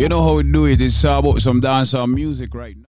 You know how we do it. It's about some dancehall music right now.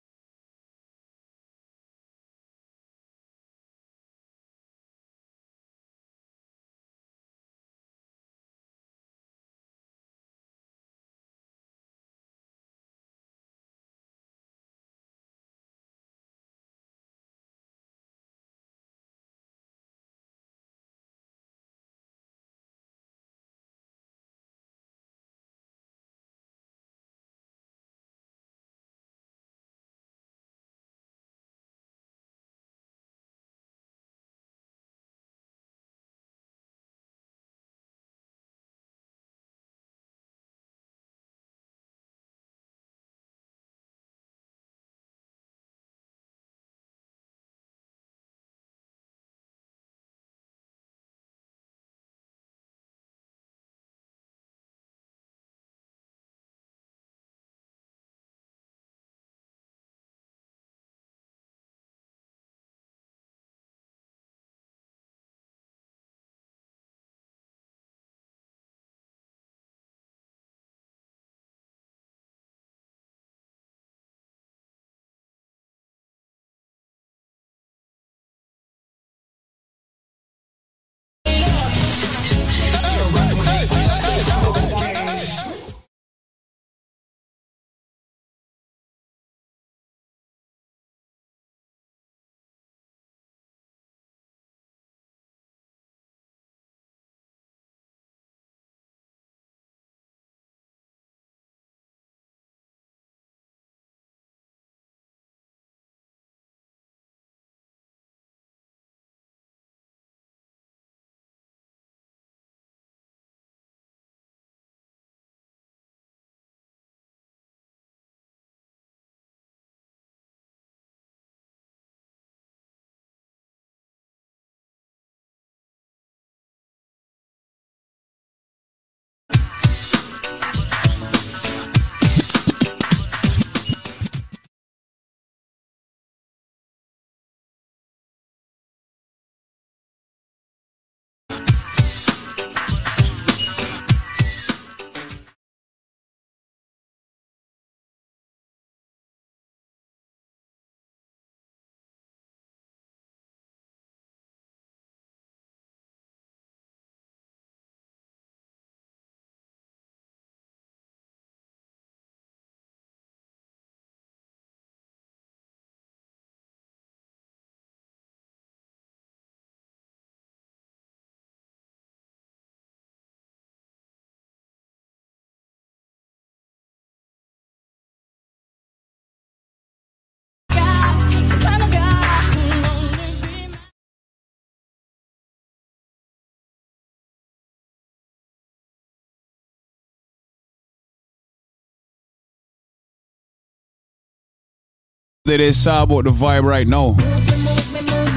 That is about the vibe right now.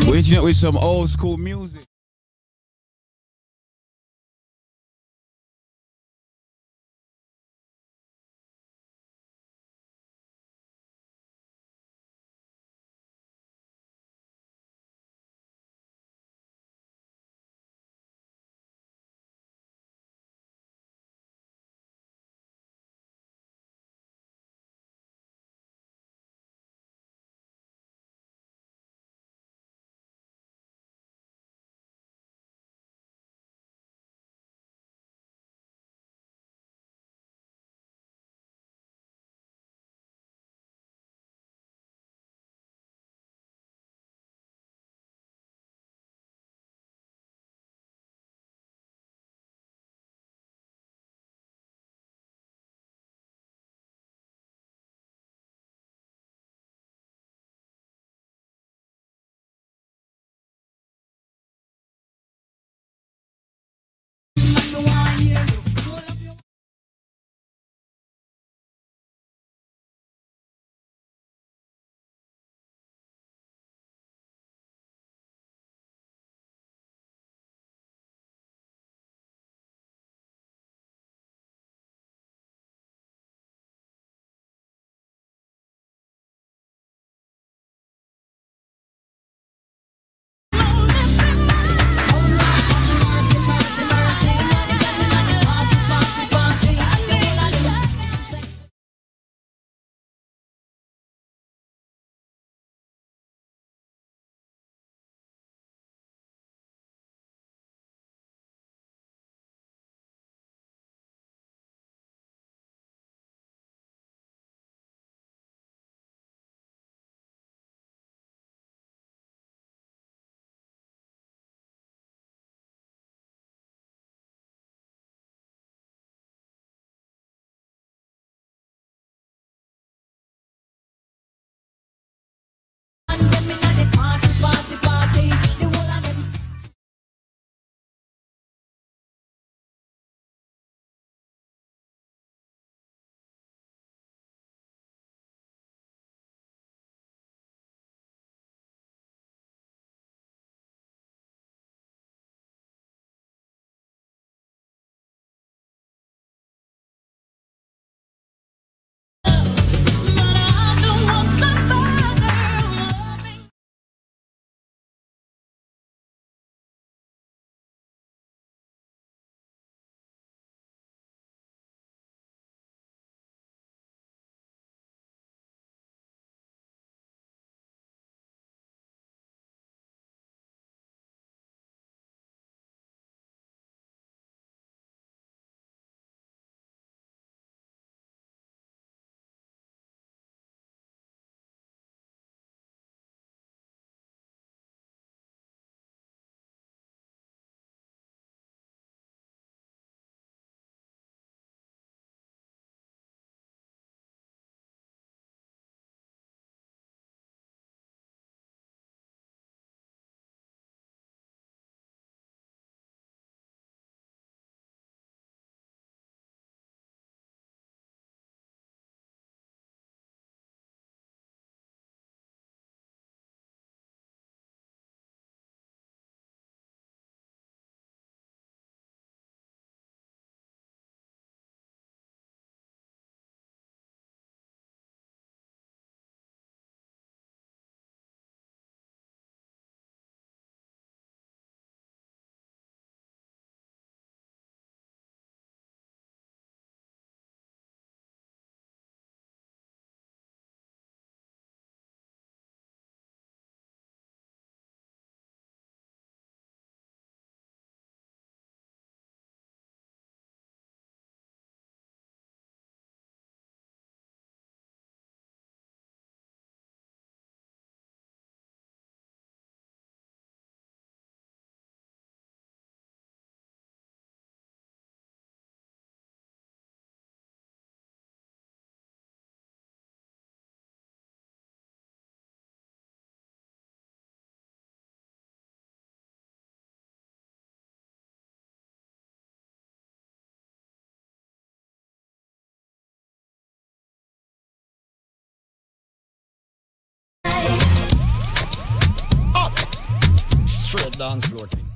We're with some old school music. de dansvloer.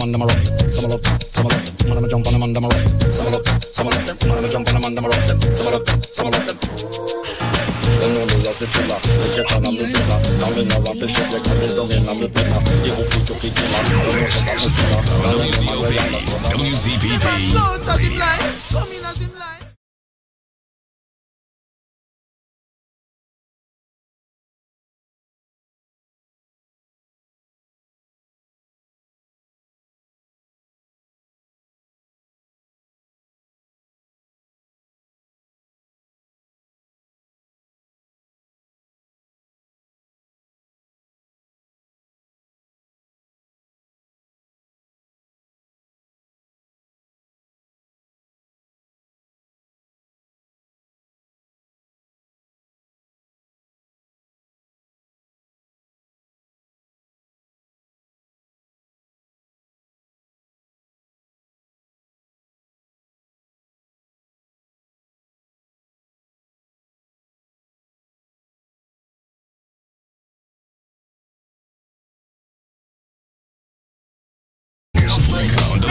Them jump on them them a rock them. Some of them, some of them, some of them jump on them and them a rock them. Some of them, some of them, some of them jump on them and them a rock them. Some of them, some of them. Them know me as the chiller, me catch on a me pillar. Now me no rap it shit, like me down in a me pillar. Give up with your kick killer, don't know so that me skinner. Now them them a way on the spot. WZPP. on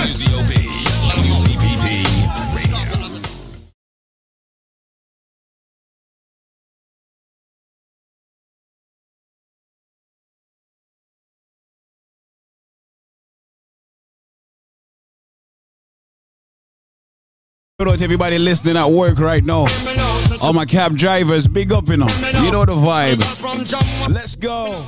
WZOP. WZPP. Radio. To everybody listening at work right now. All my cab drivers, big up, you know. You know the vibe. Let's go.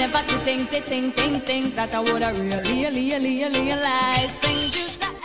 Never to think, to think, think, think that I would have really, really, really realized things. you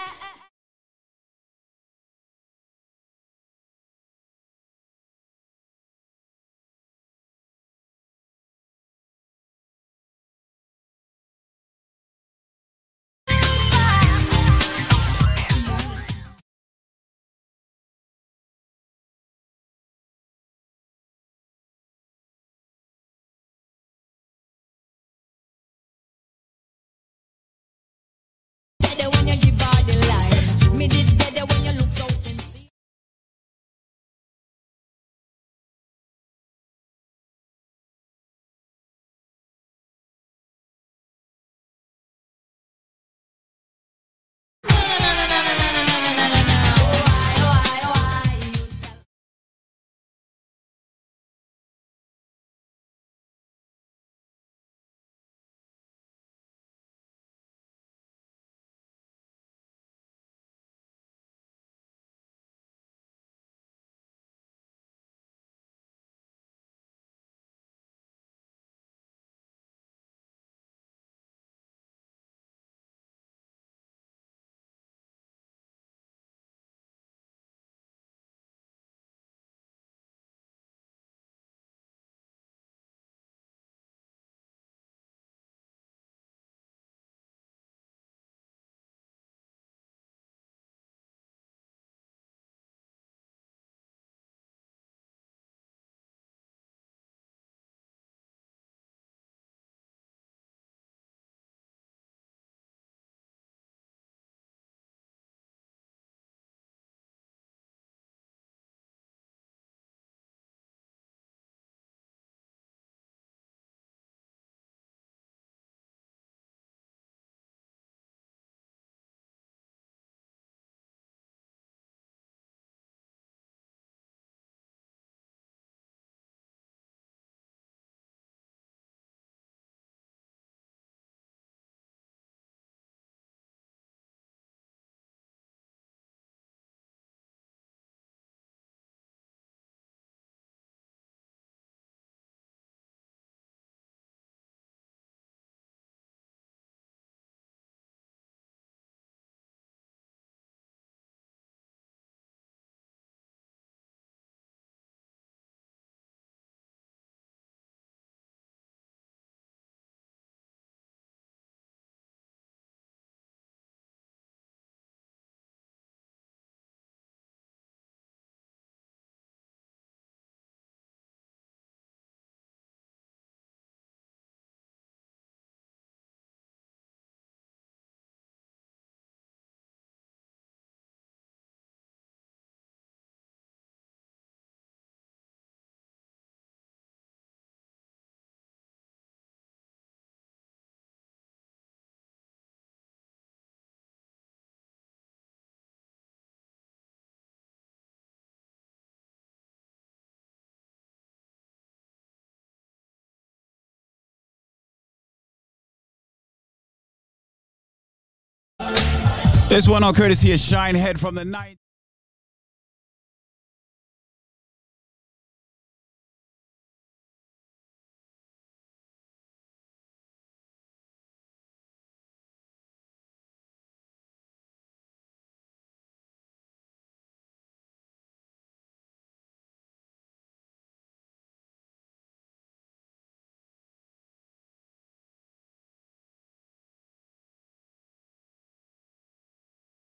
This one on courtesy of Shinehead from the night.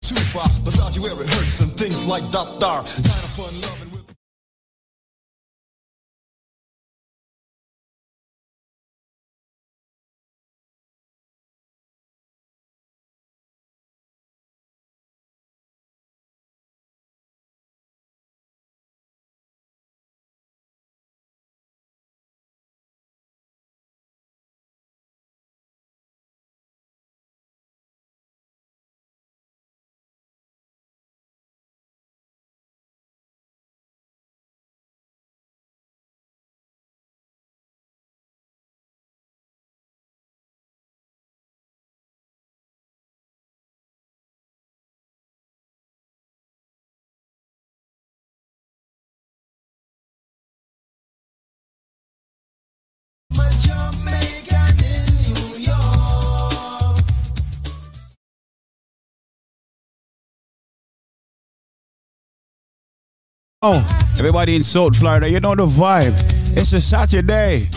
Too far, Versace where it hurts and things like that. Kind of fun loving Oh, everybody in South Florida, you know the vibe. It's a Saturday.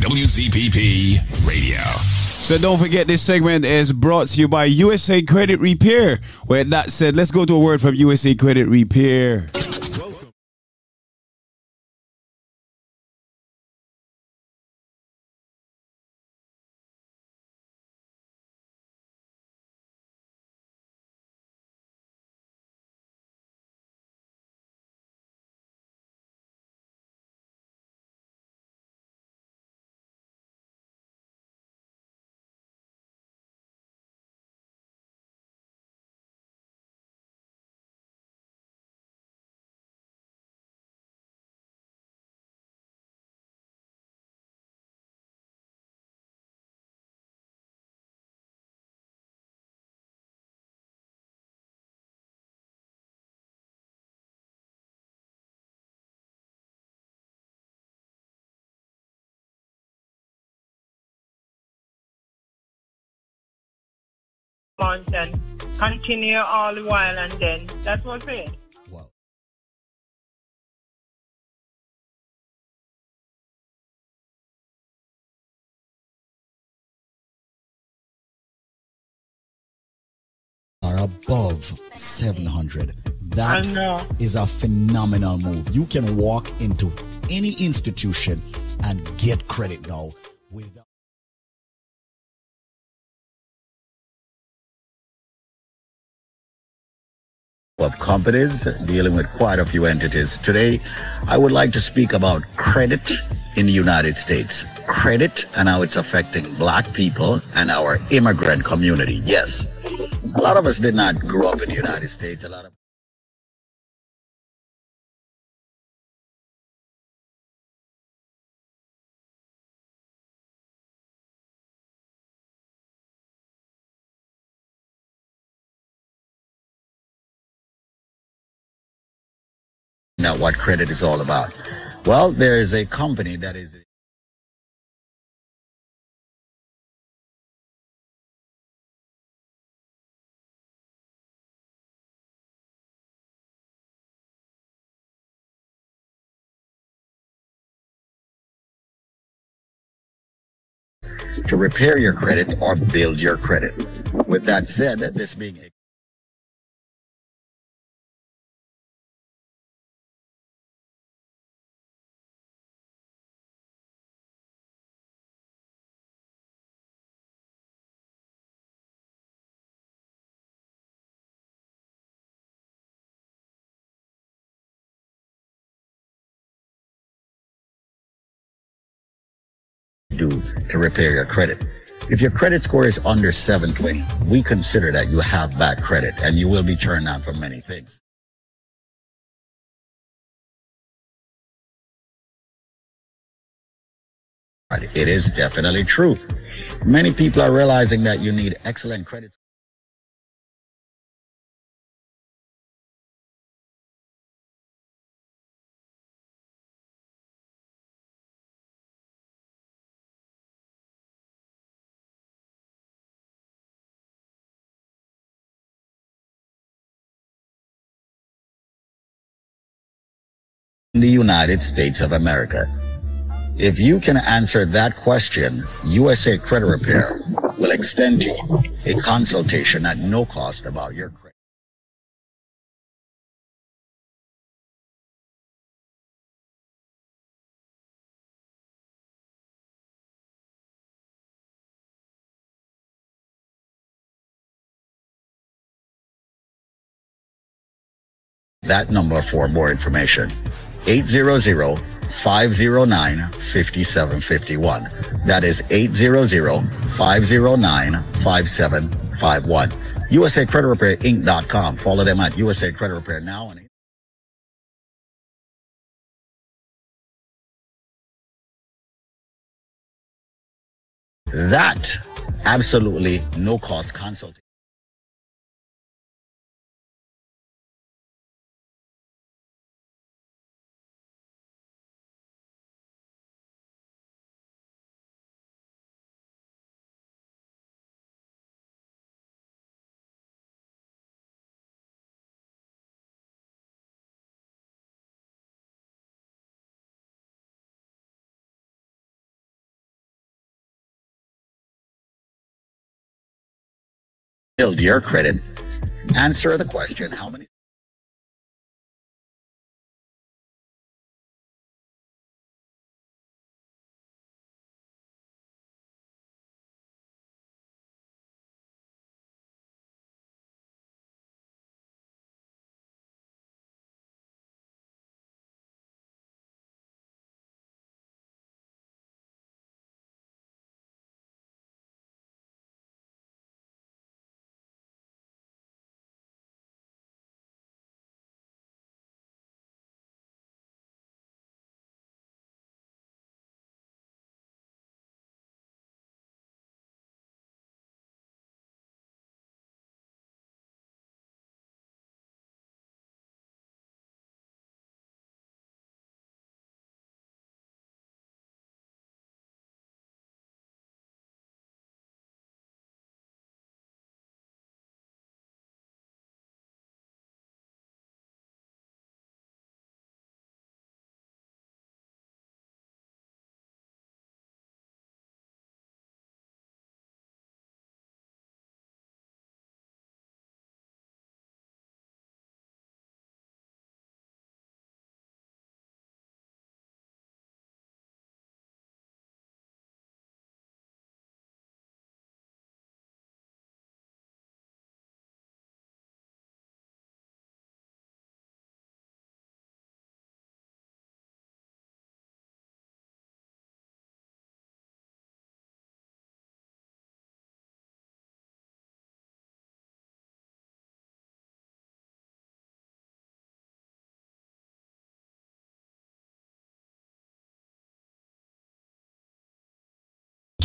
WCPP Radio. So don't forget this segment is brought to you by USA Credit Repair. With that said, let's go to a word from USA Credit Repair. Months and continue all the while, and then that was it. Above 700. That is a phenomenal move. You can walk into any institution and get credit now without of companies dealing with quite a few entities. Today, I would like to speak about credit in the United States. Credit and how it's affecting black people and our immigrant community. Yes. A lot of us did not grow up in the United States. A lot of know what credit is all about. Well, there is a company that is to repair your credit or build your credit. With that said, this being a to repair your credit. If your credit score is under 720, we consider that you have bad credit and you will be turned down for many things. It is definitely true. Many people are realizing that you need excellent credit. United States of America? If you can answer that question, USA Credit Repair will extend you a consultation at no cost about your credit. That number for more information. 800-509-5751. That is 800-509-5751. USA Credit Repair Inc.com. Follow them at USA Credit Repair now. And that absolutely no cost consulting. Your credit. Answer the question how many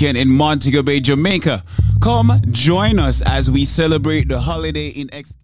weekend in Montego Bay, Jamaica. Come join us as we celebrate the holiday in. Ex-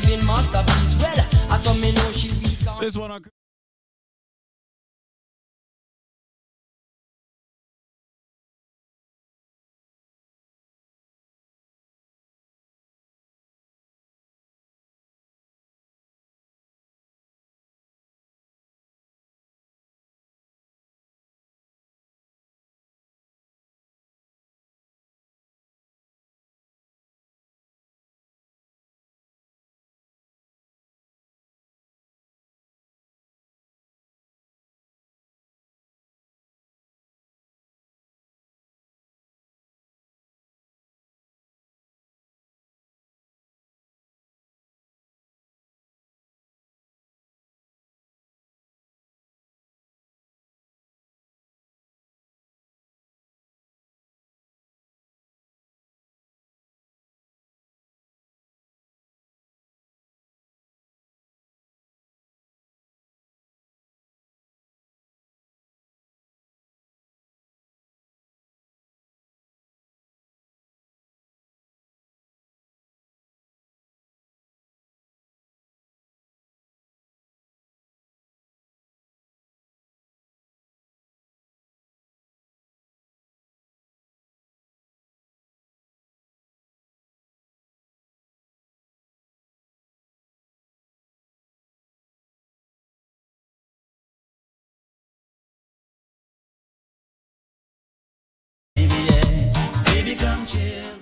living masterpiece. Well, I saw me know she weak. This one. I- friendship.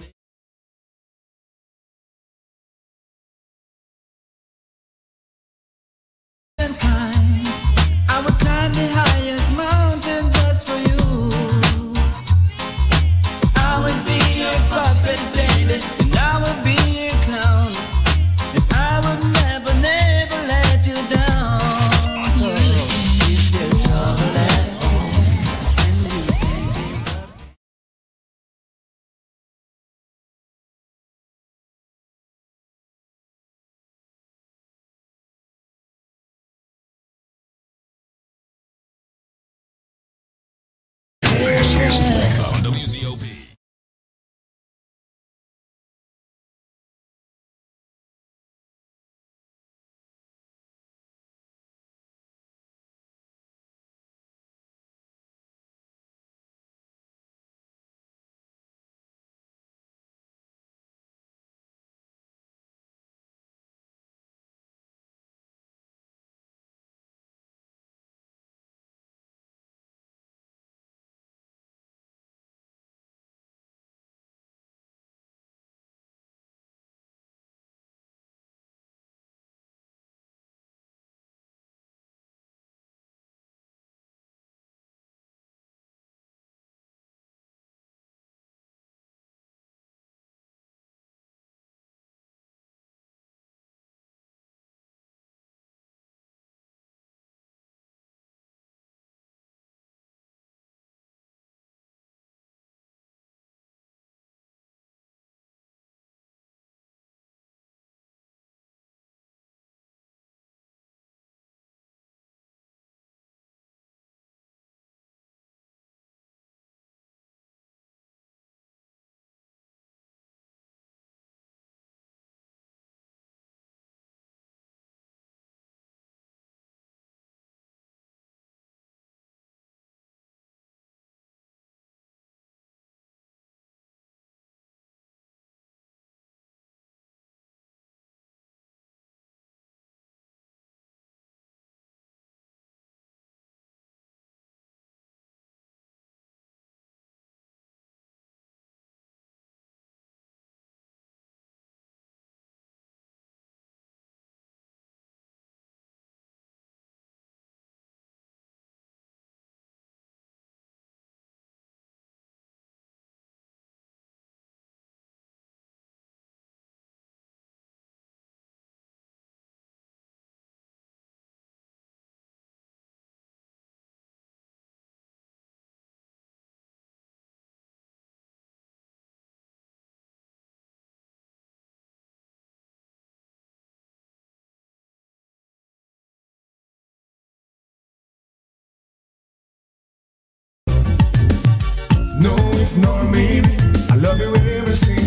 Nor maybe. I love you every single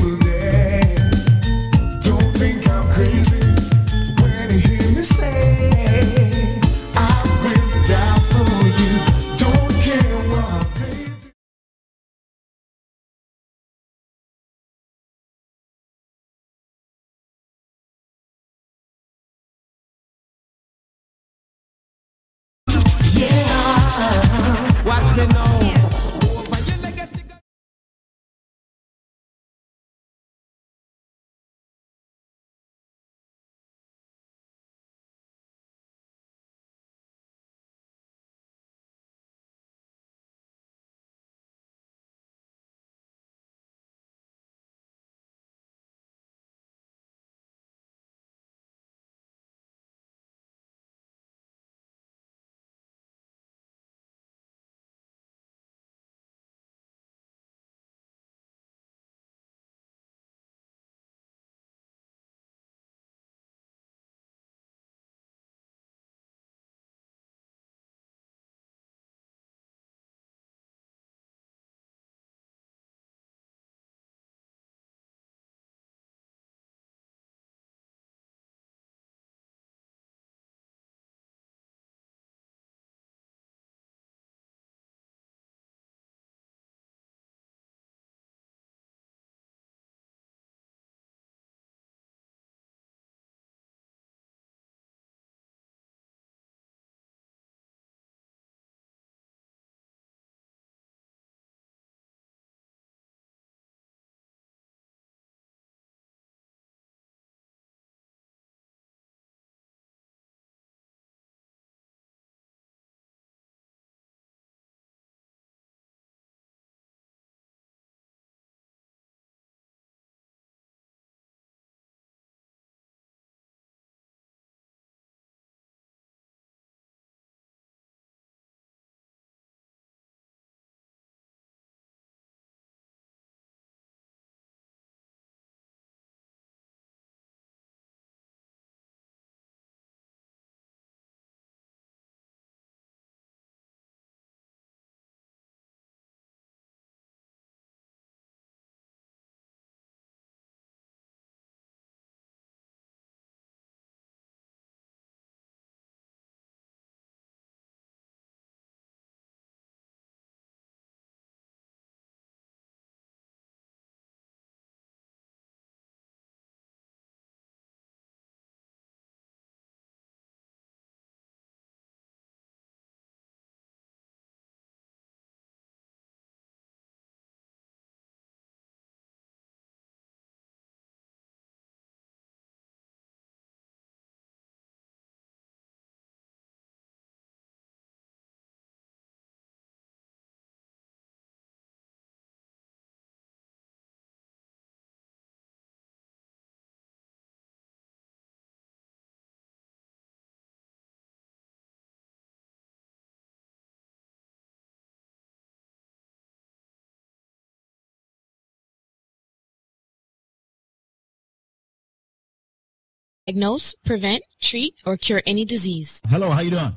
diagnose, prevent, treat, or cure any disease. Hello, how you doing?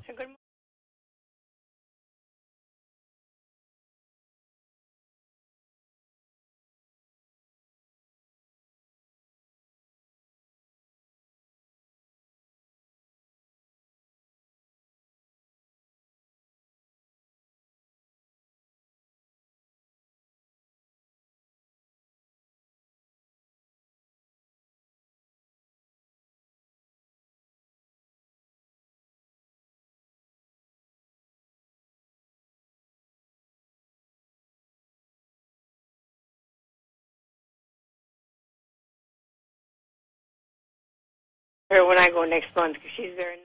Her when I go next month because she's very.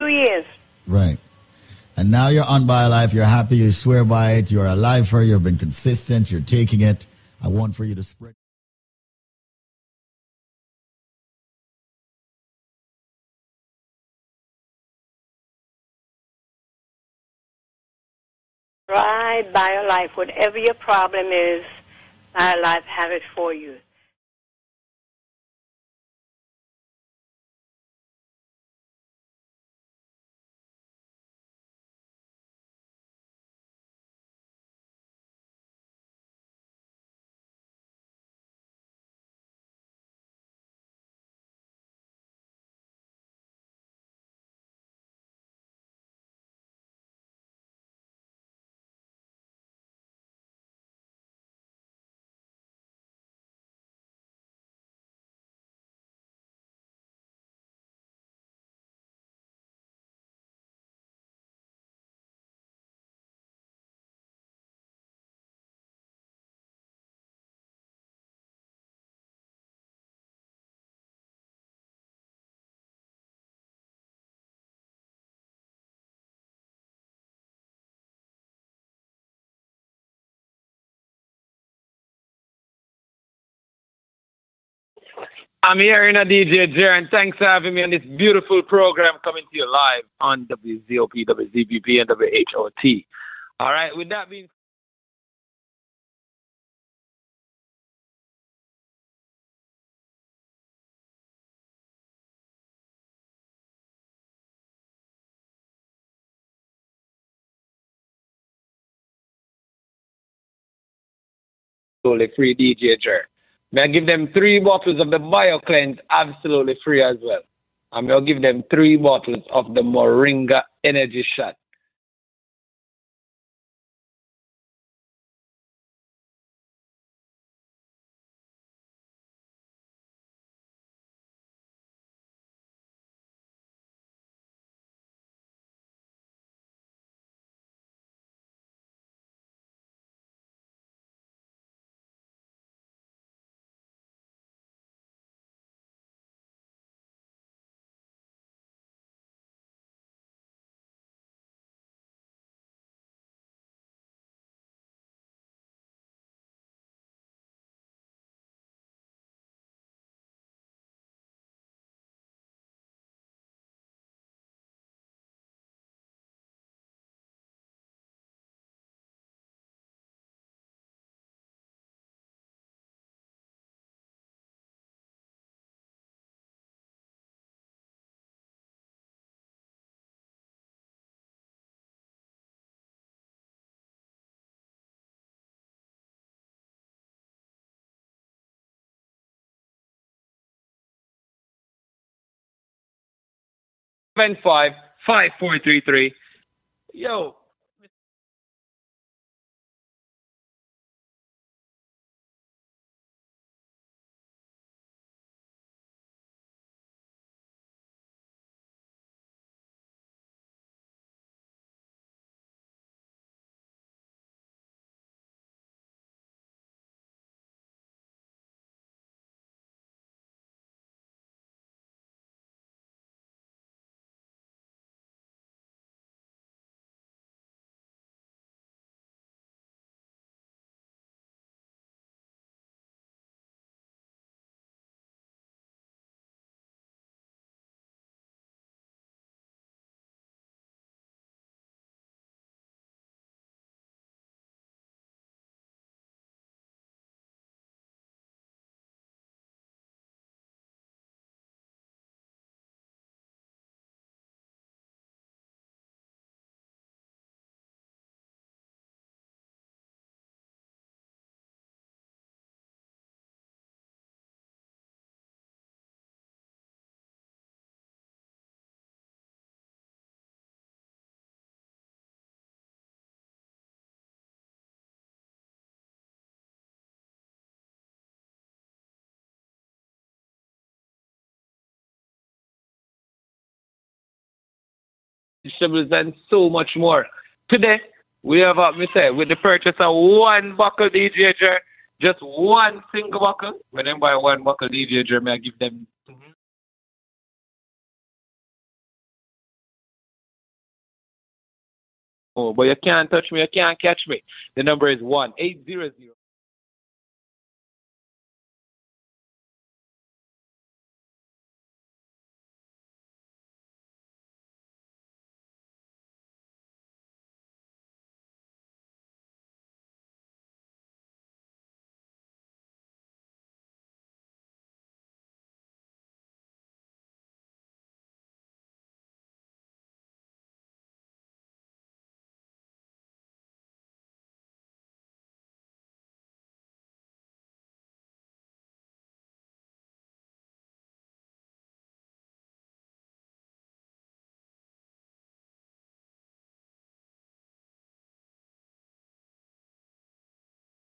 Two years. Right. And now you're on BioLife. You're happy. You swear by it. You're a lifer. You've been consistent. You're taking it. I want for you to spread. Try BioLife. Whatever your problem is, BioLife have it for you. I'm here in a DJ Jer, and thanks for having me on this beautiful program coming to you live on WZOP, WZBP, and WHOT. All right, with that being absolutely free DJ Jer. May I give them three bottles of the BioCleanse absolutely free as well. I'm going to give them three bottles of the Moringa Energy Shot. Seven five five four three three. Yo, vegetables, and so much more. Today, we have, uh, me say, with the purchase of one buckle DJ Jer, just one single buckle. When them buy one buckle DJ Jer, may I give them Oh, but you can't touch me, you can't catch me. The number is one eight zero zero.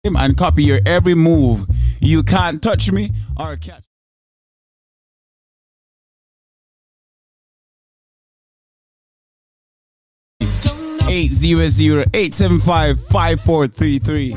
And copy your every move. You can't touch me or catch. Eight zero zero eight seven five five four three three.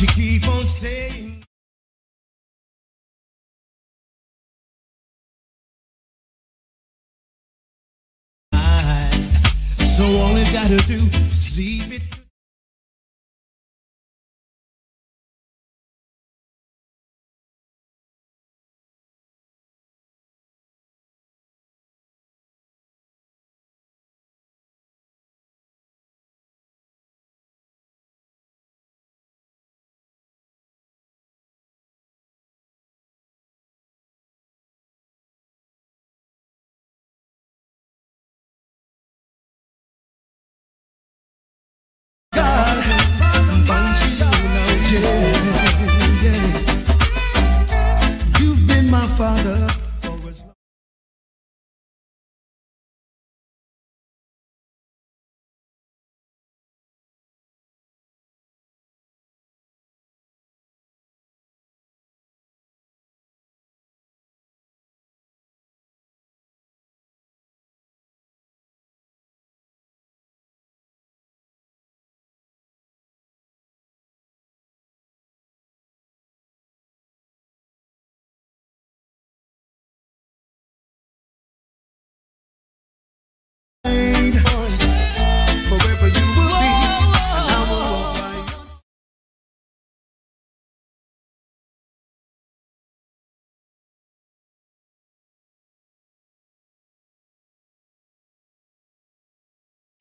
You keep on saying. So all you gotta do is leave it.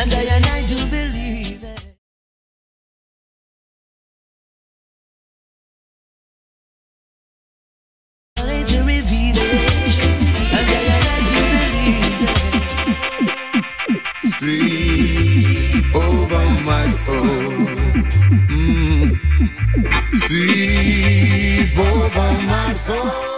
And I and I do believe it. Over my soul. Mm. Over my soul.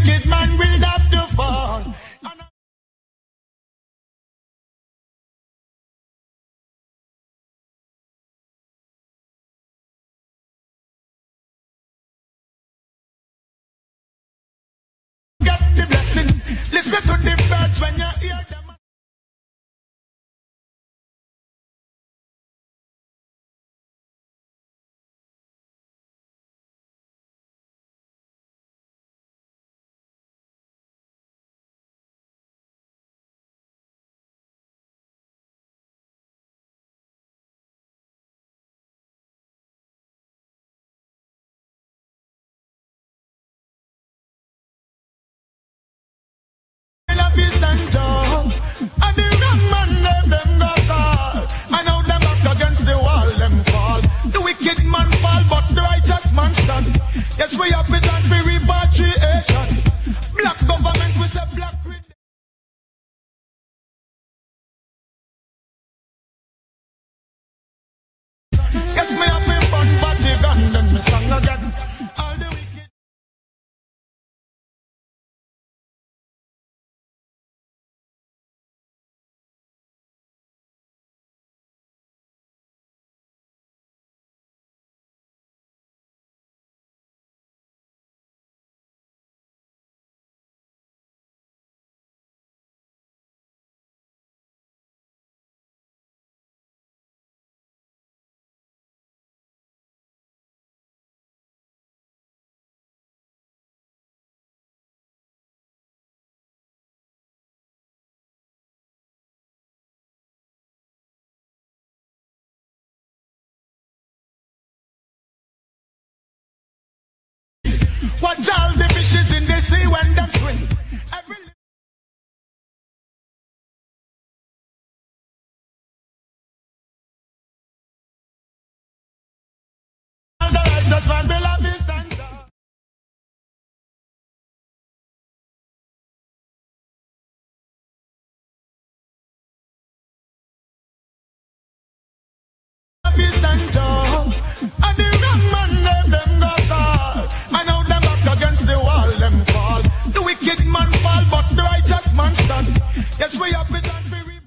Wicked man will have to fall. Get the blessing. Listen to the birds when you hear them. The man stand. Yes, we have it and for repatriation. Black government, we say black. Yes, me have been a fun party gun, then me song again. Watch all the fishes in the sea when them swim. Yes, we have it. and we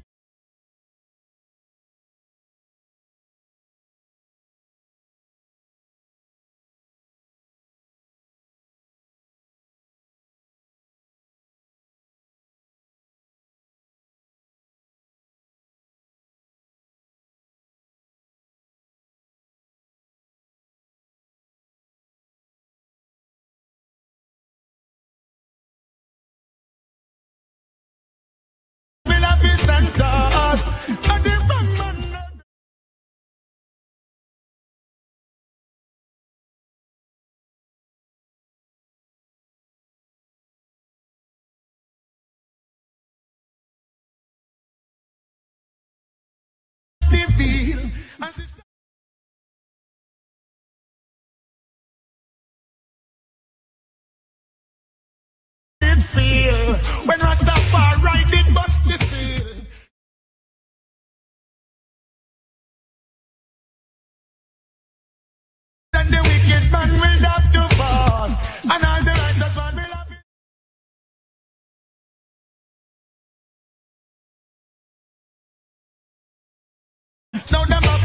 And sister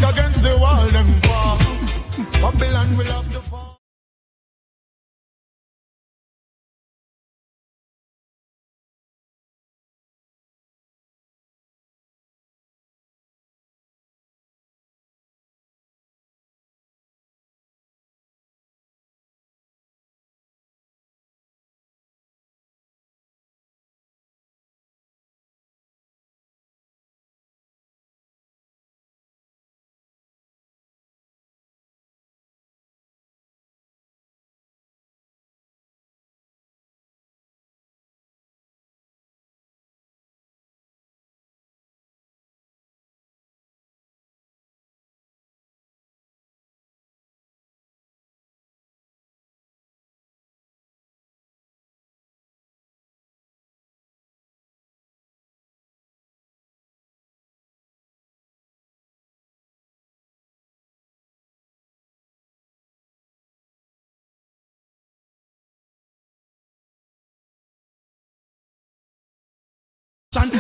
Up against the wall, them fall. Babylon will have to fall.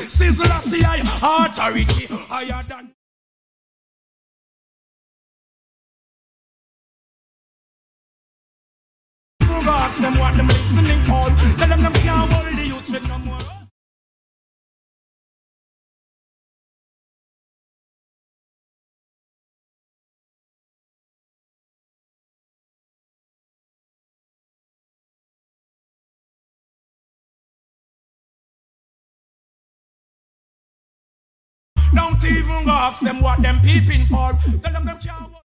Selassie I authority higher than. Ask them what them listening for. Tell them them can't hold the youth with no more. Don't even go ask them what them peeping for. Tell them them can't.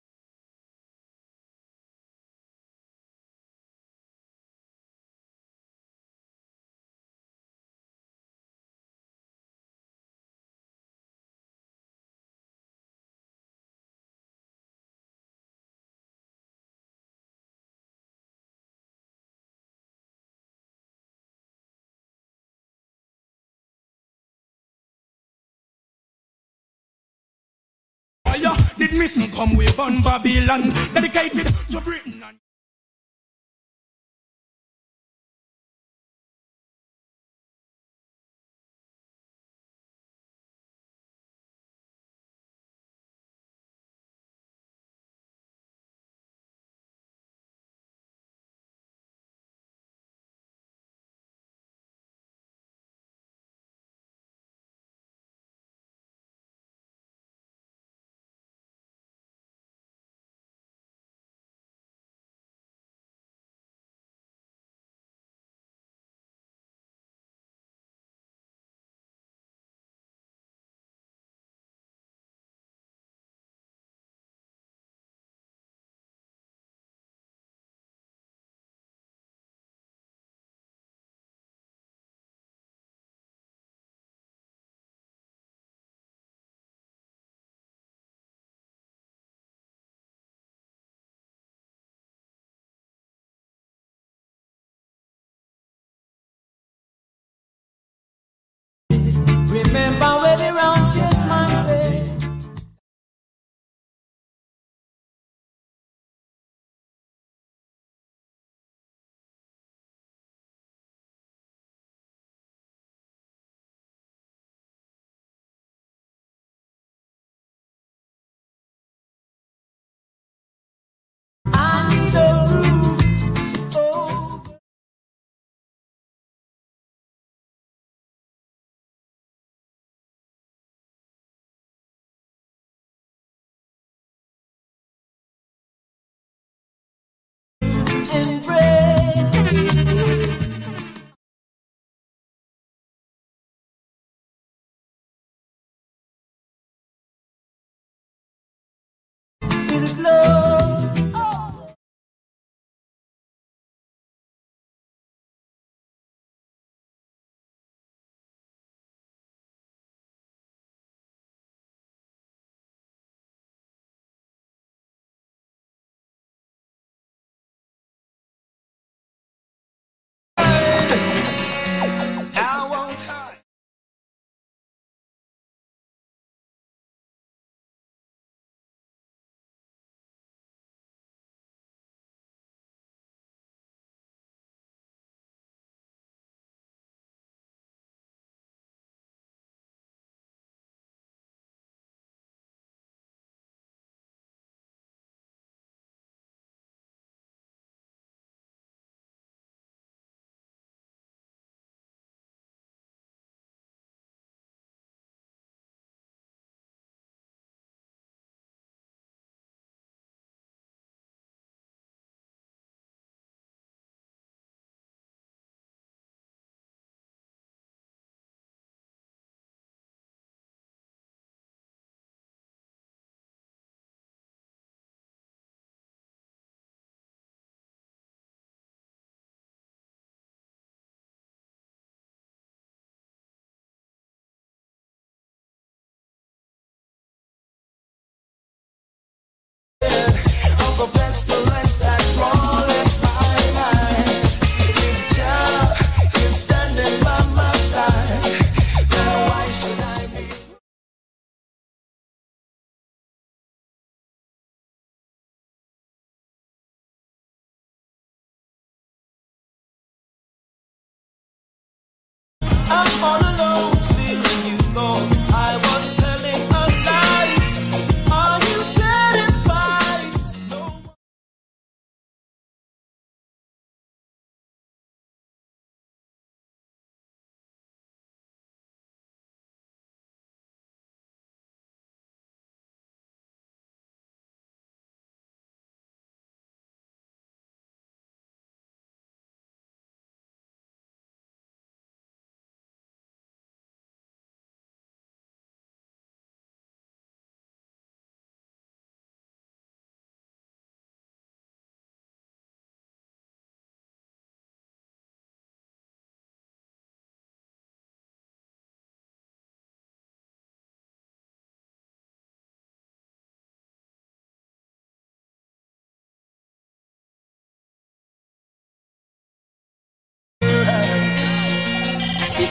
Missing come with on Babylon, dedicated to Britain and and bread. With love. Of a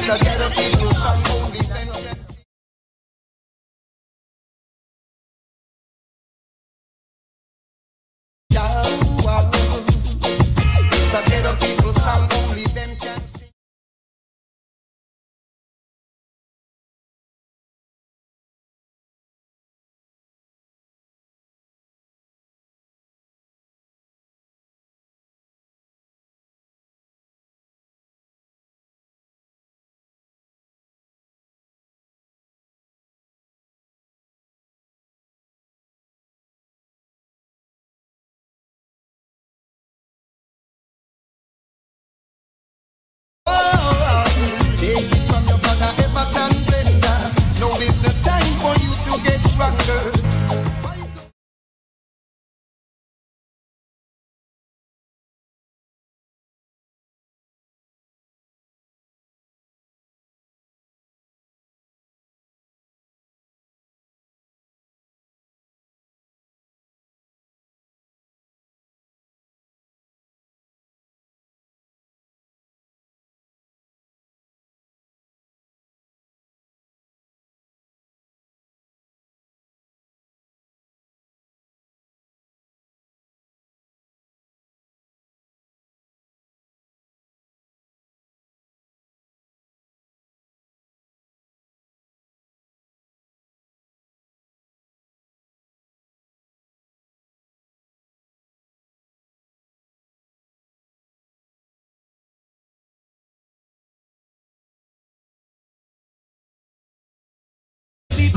It's a ghetto people song only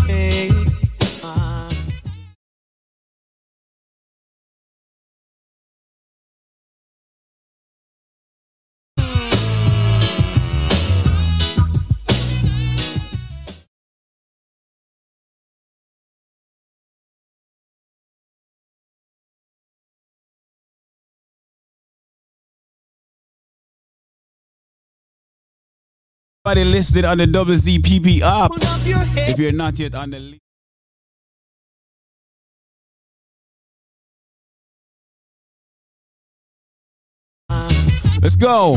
Hey. Everybody listed on the WZPP app. If you're not yet on the list. Let's go.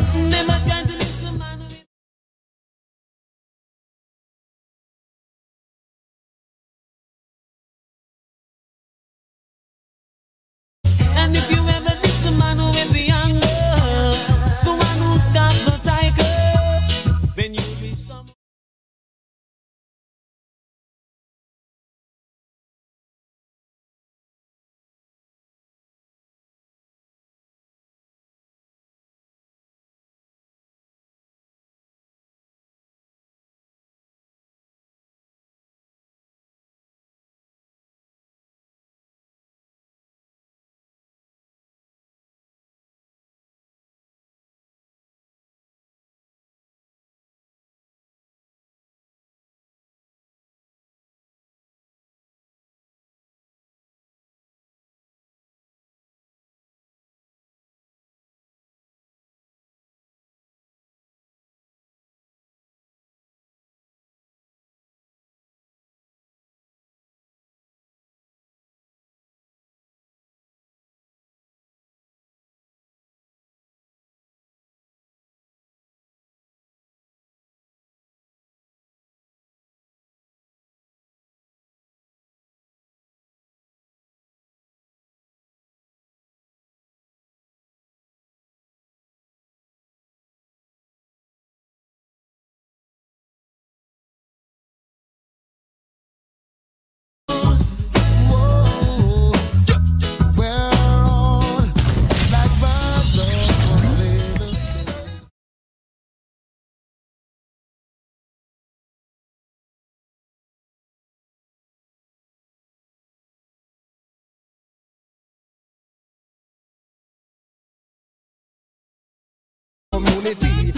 Community. Mount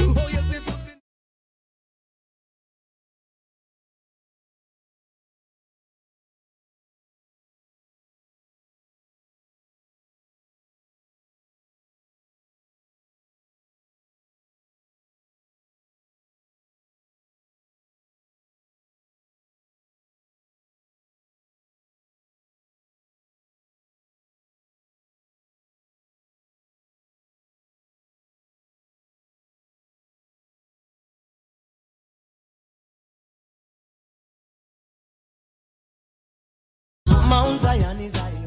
Zion is I.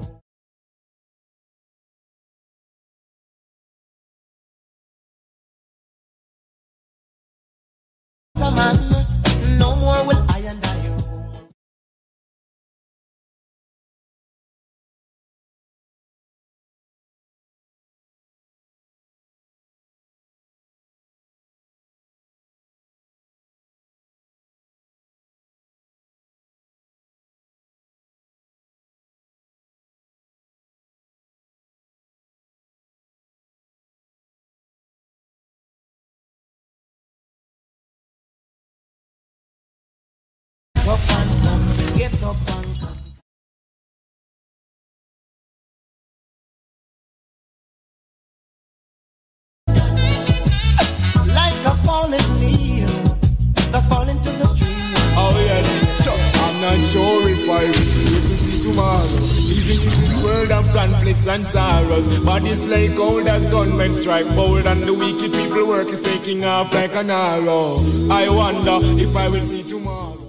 Like a fallen leaf that fall into the stream. Oh yes, I'm not sure if I will to see tomorrow. Even in this world of conflicts and sorrows, bodies like cold as gunmen strike bold, and the wicked people work is taking off like an arrow. I wonder if I will see tomorrow.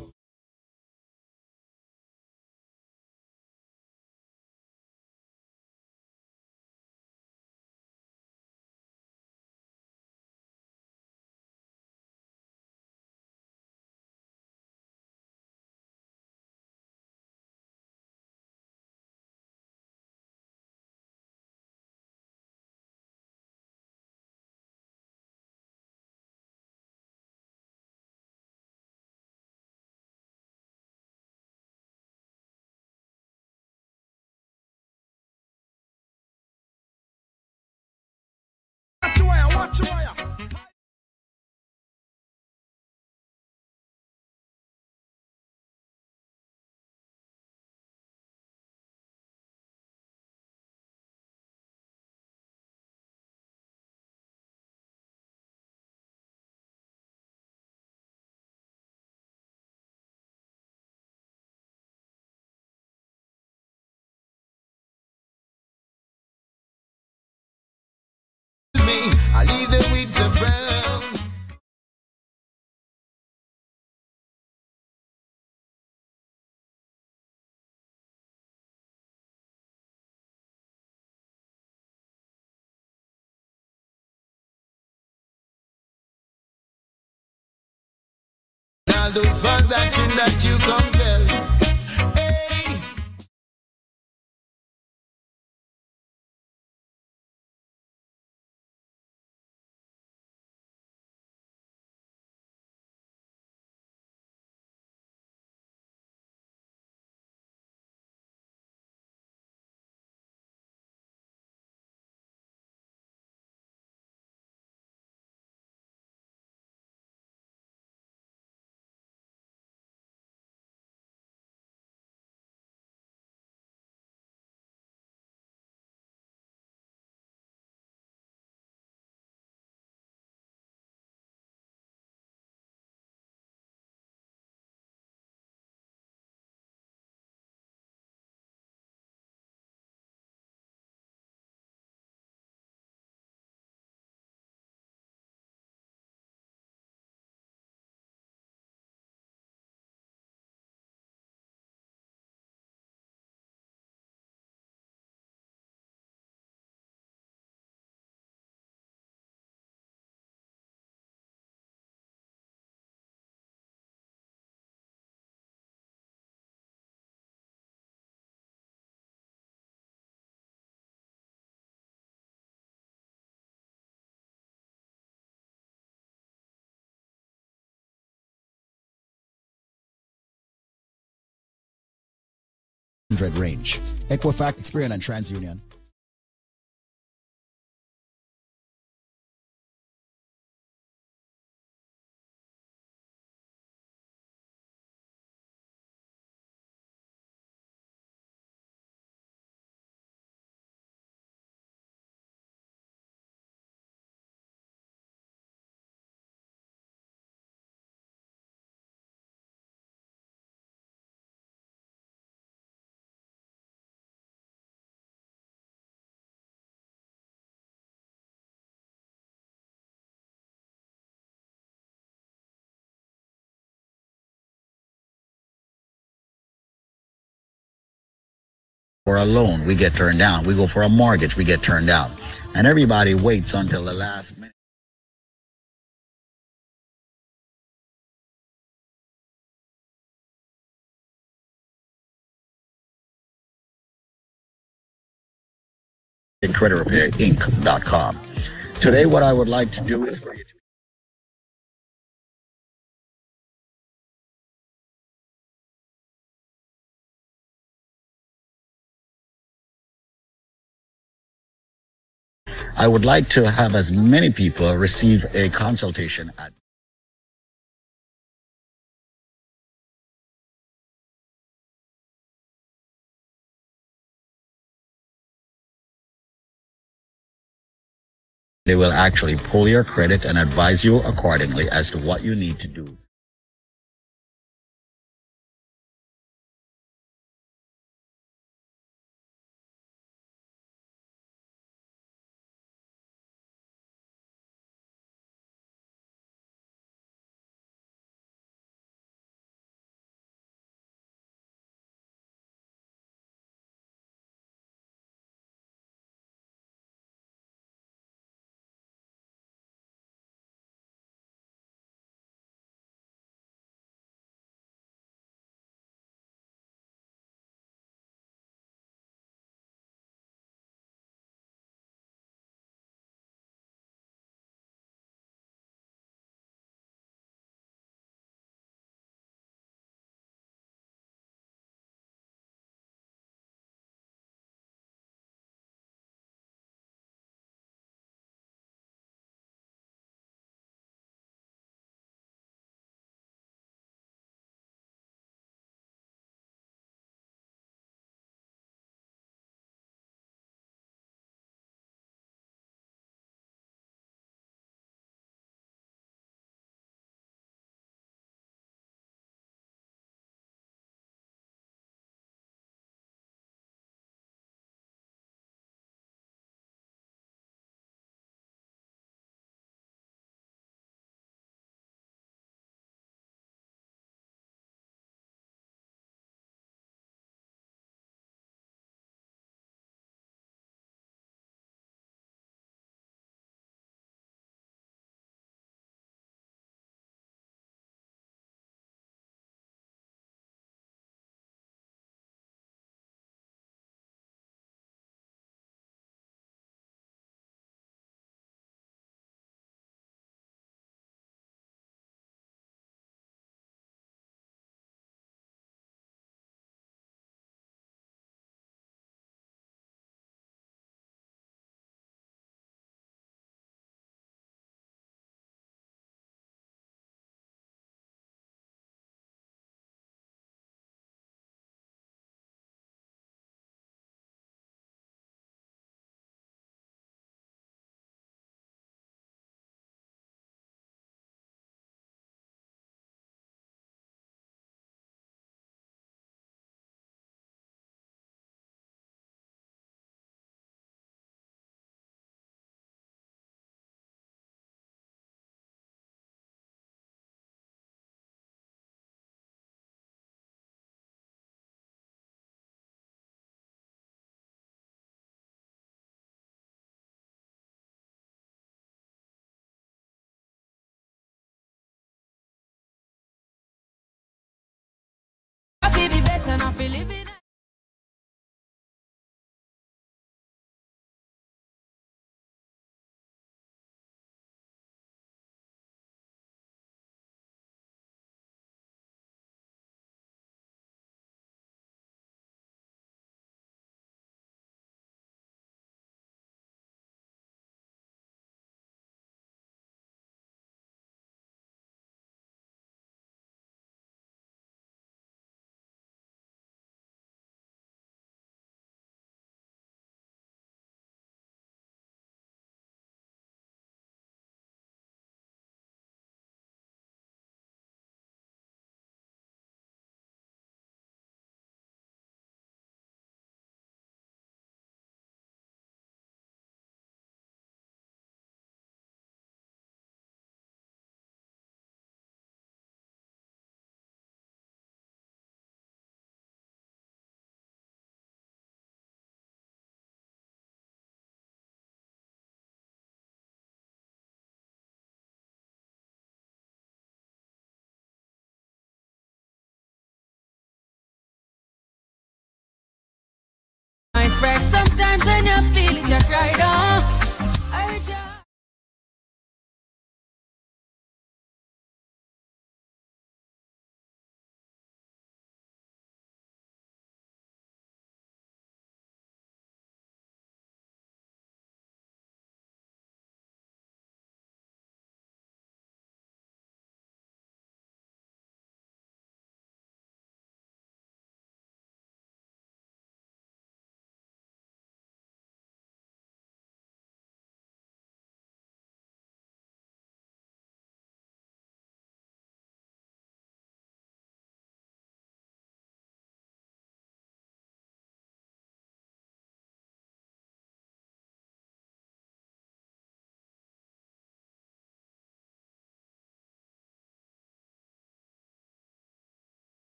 Those fans that that you compel. Range. Equifax, Experian, and TransUnion. For a loan, we get turned down. We go for a mortgage, we get turned down. And everybody waits until the last minute. CreditRepairInc.com. Today, what I would like to do is for you to I would like to have as many people receive a consultation at They will actually pull your credit and advise you accordingly as to what you need to do. I believe in. Times when you feel it, you cry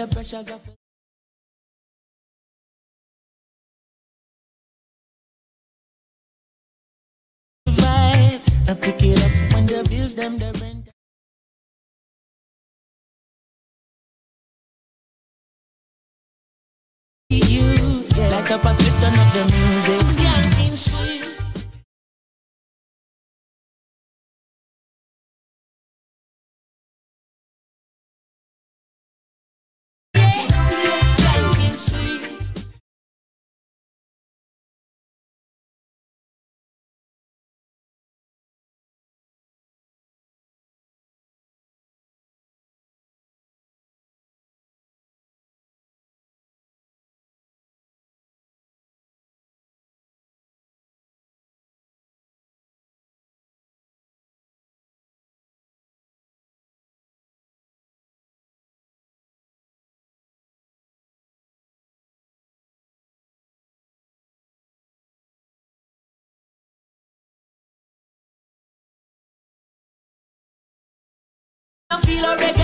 the pressures of vibes, I pick it up when the bills them the rent. You, yeah. like a pass, turn up the music. Feel a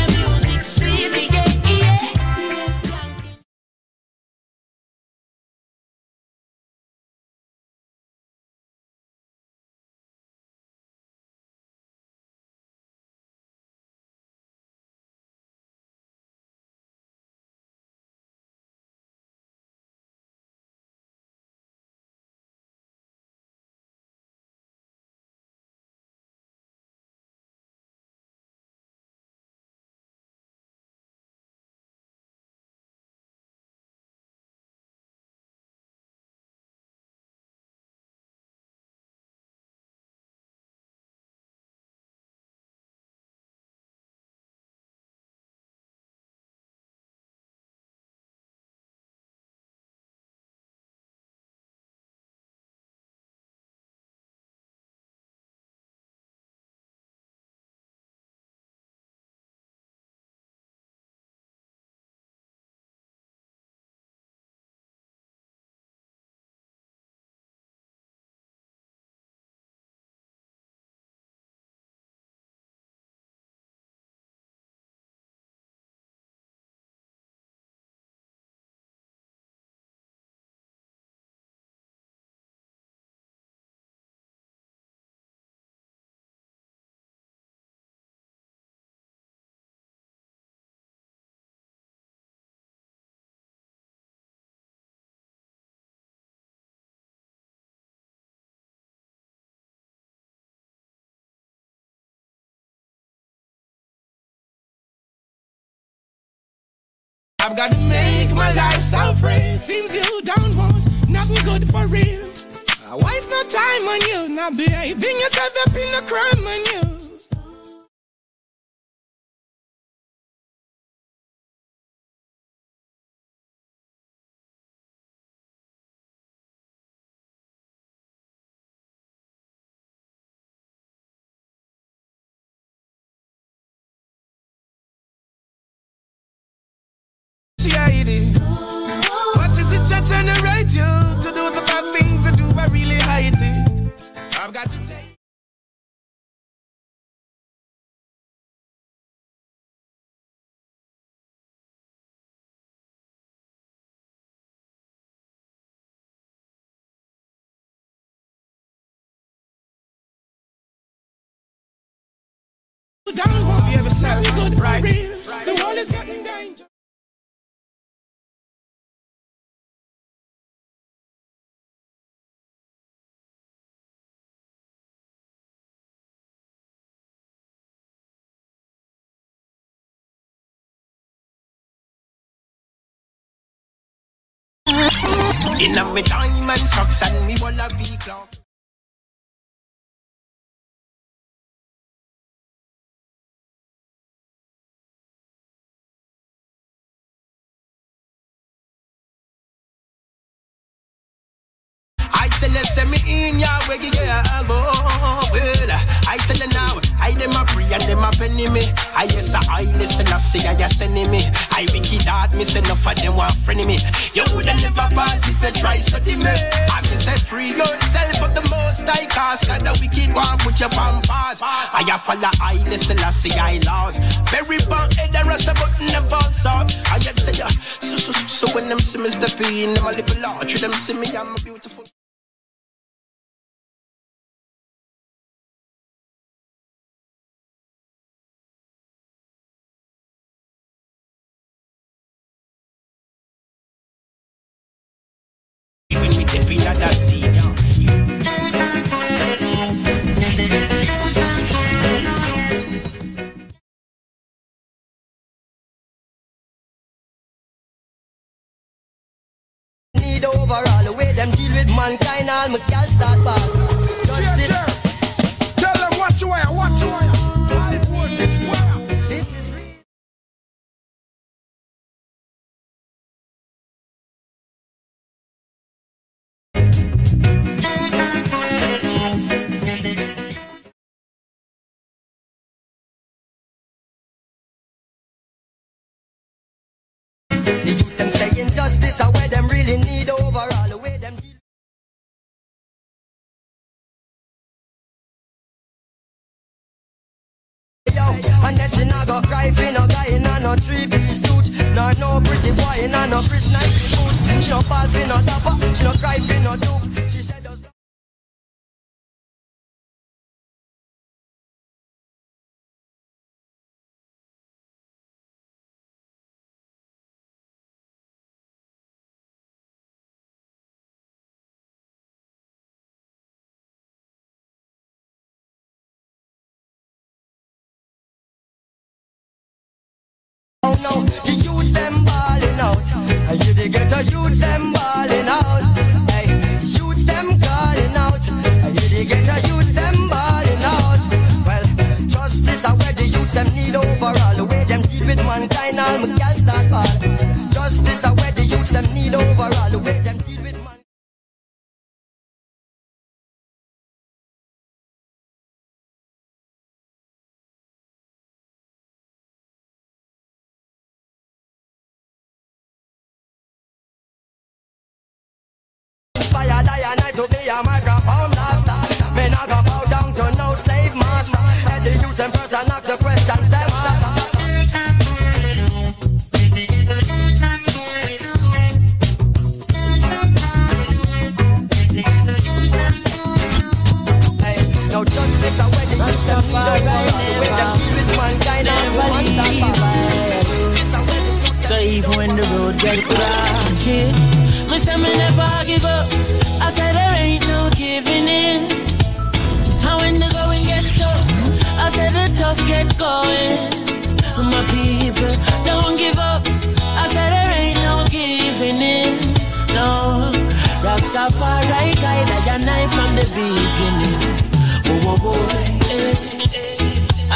I've got to make my life so free. Seems you don't want nothing good for real. Uh, Waste no time on you, not behaving yourself up in a crime on you. CID. What is it that generate you to do the bad things that do I really hate it? I've got to take. Down, won't be ever sad, right? In a me diamond socks and me wallaby clock. I tell you, send me in your way, yeah, go. Well, I tell now, I dem a free and dem a penny me. I yes, I listen, I say, I just send me. I wicked heart, me say, enough of them want friend me. You woulda never pass if you try study me. I me say, free yourself of the most I cast. And the wicked one put your pause. I a follow, I listen, I say, I lost. Very bad head, the rest of button never out. I just say, yeah, so, so, so, so when them see me step in, them a little large, them see me, I'm a beautiful. Overall the way them deal with mankind, all my gal start ball. Just and then she not go cry for no guy in a no three-piece suit. Nor no pretty boy in a no Chris Nike boot She no fall for no dapper, she no cry for no dupe get rocky, me say me never give up. I said there ain't no giving in. And when the going gets tough, I said the tough get going. My people don't give up. I said there ain't no giving in, no. Rastafari guide I and I from the beginning. Oh, oh, oh.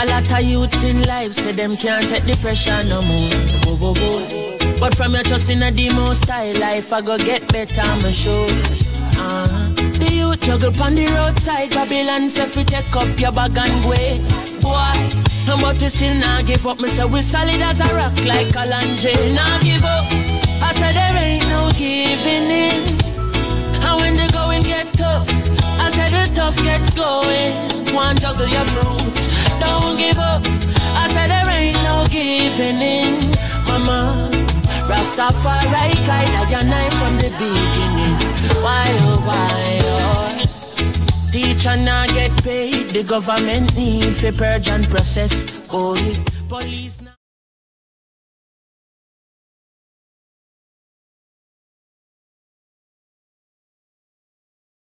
A lot of youths in life say them can't take the pressure no more. Oh, oh, oh. But from your trust in a demo style life, I go get better, I'm sure. Uh-huh. The youth juggle on the roadside, Babylon say fi take up your bag and go. Boy, but we still not give up. Me say we solid as a rock like Kalanje. Not give up. I said there ain't no giving in. And when the going get tough, I said the tough gets going. One juggle your fruits, don't give up. I said there ain't no giving in, mama. Rastafari guide I and I from the beginning. Why oh why oh? Teacher not get paid, the government need for purge and process. Oh, police now.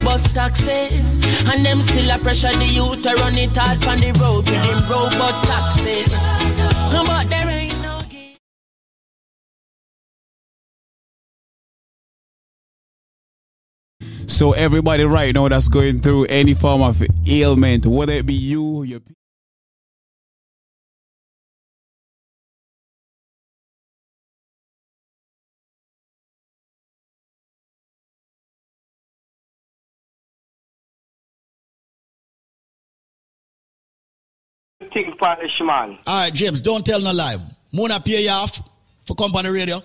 Bus taxes, and them still a pressure the youth to run it hard on the road with them robot taxes. But there ain't So everybody right now that's going through any form of ailment, whether it be you, your Think punish man. All right, James, don't tell no lie. Mona pay you off for company radio.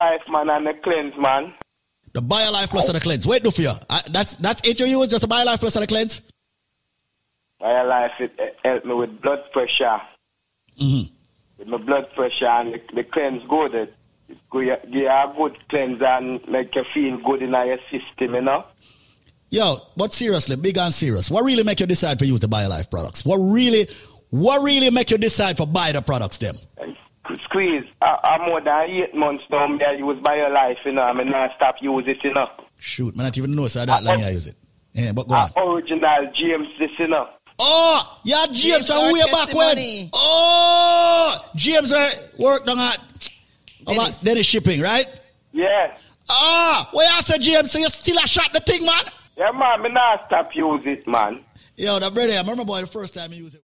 Life man and the cleanse man. The BioLife Plus and the cleanse. Wait, do for you. Uh, that's that's it you use, just the BioLife Plus and the cleanse? My life it it help me with blood pressure. Mm-hmm. With my blood pressure and the, the cleanse good. It, it give you give you a good cleanse and make you feel good in your system, you know. Yo, but seriously, big and serious. What really make you decide for you to use the BioLife products? What really, what really make you decide for buy the products them? Squeeze, I, I'm more than eight months now. Me I use life, you know. I mean, I stop use it, you know. Shoot, man, I don't even know so that long I use it. Yeah, but go on. Original James, this, you know. Oh, yeah, James, James, and our way back when. testimony. Oh, James uh, worked on at about Dennis shipping, right? Yeah. Ah, where I said James, so you still a shot the thing, man? Yeah, man, me not stop use it, man. Yo, that brother, I remember boy the first time you used it.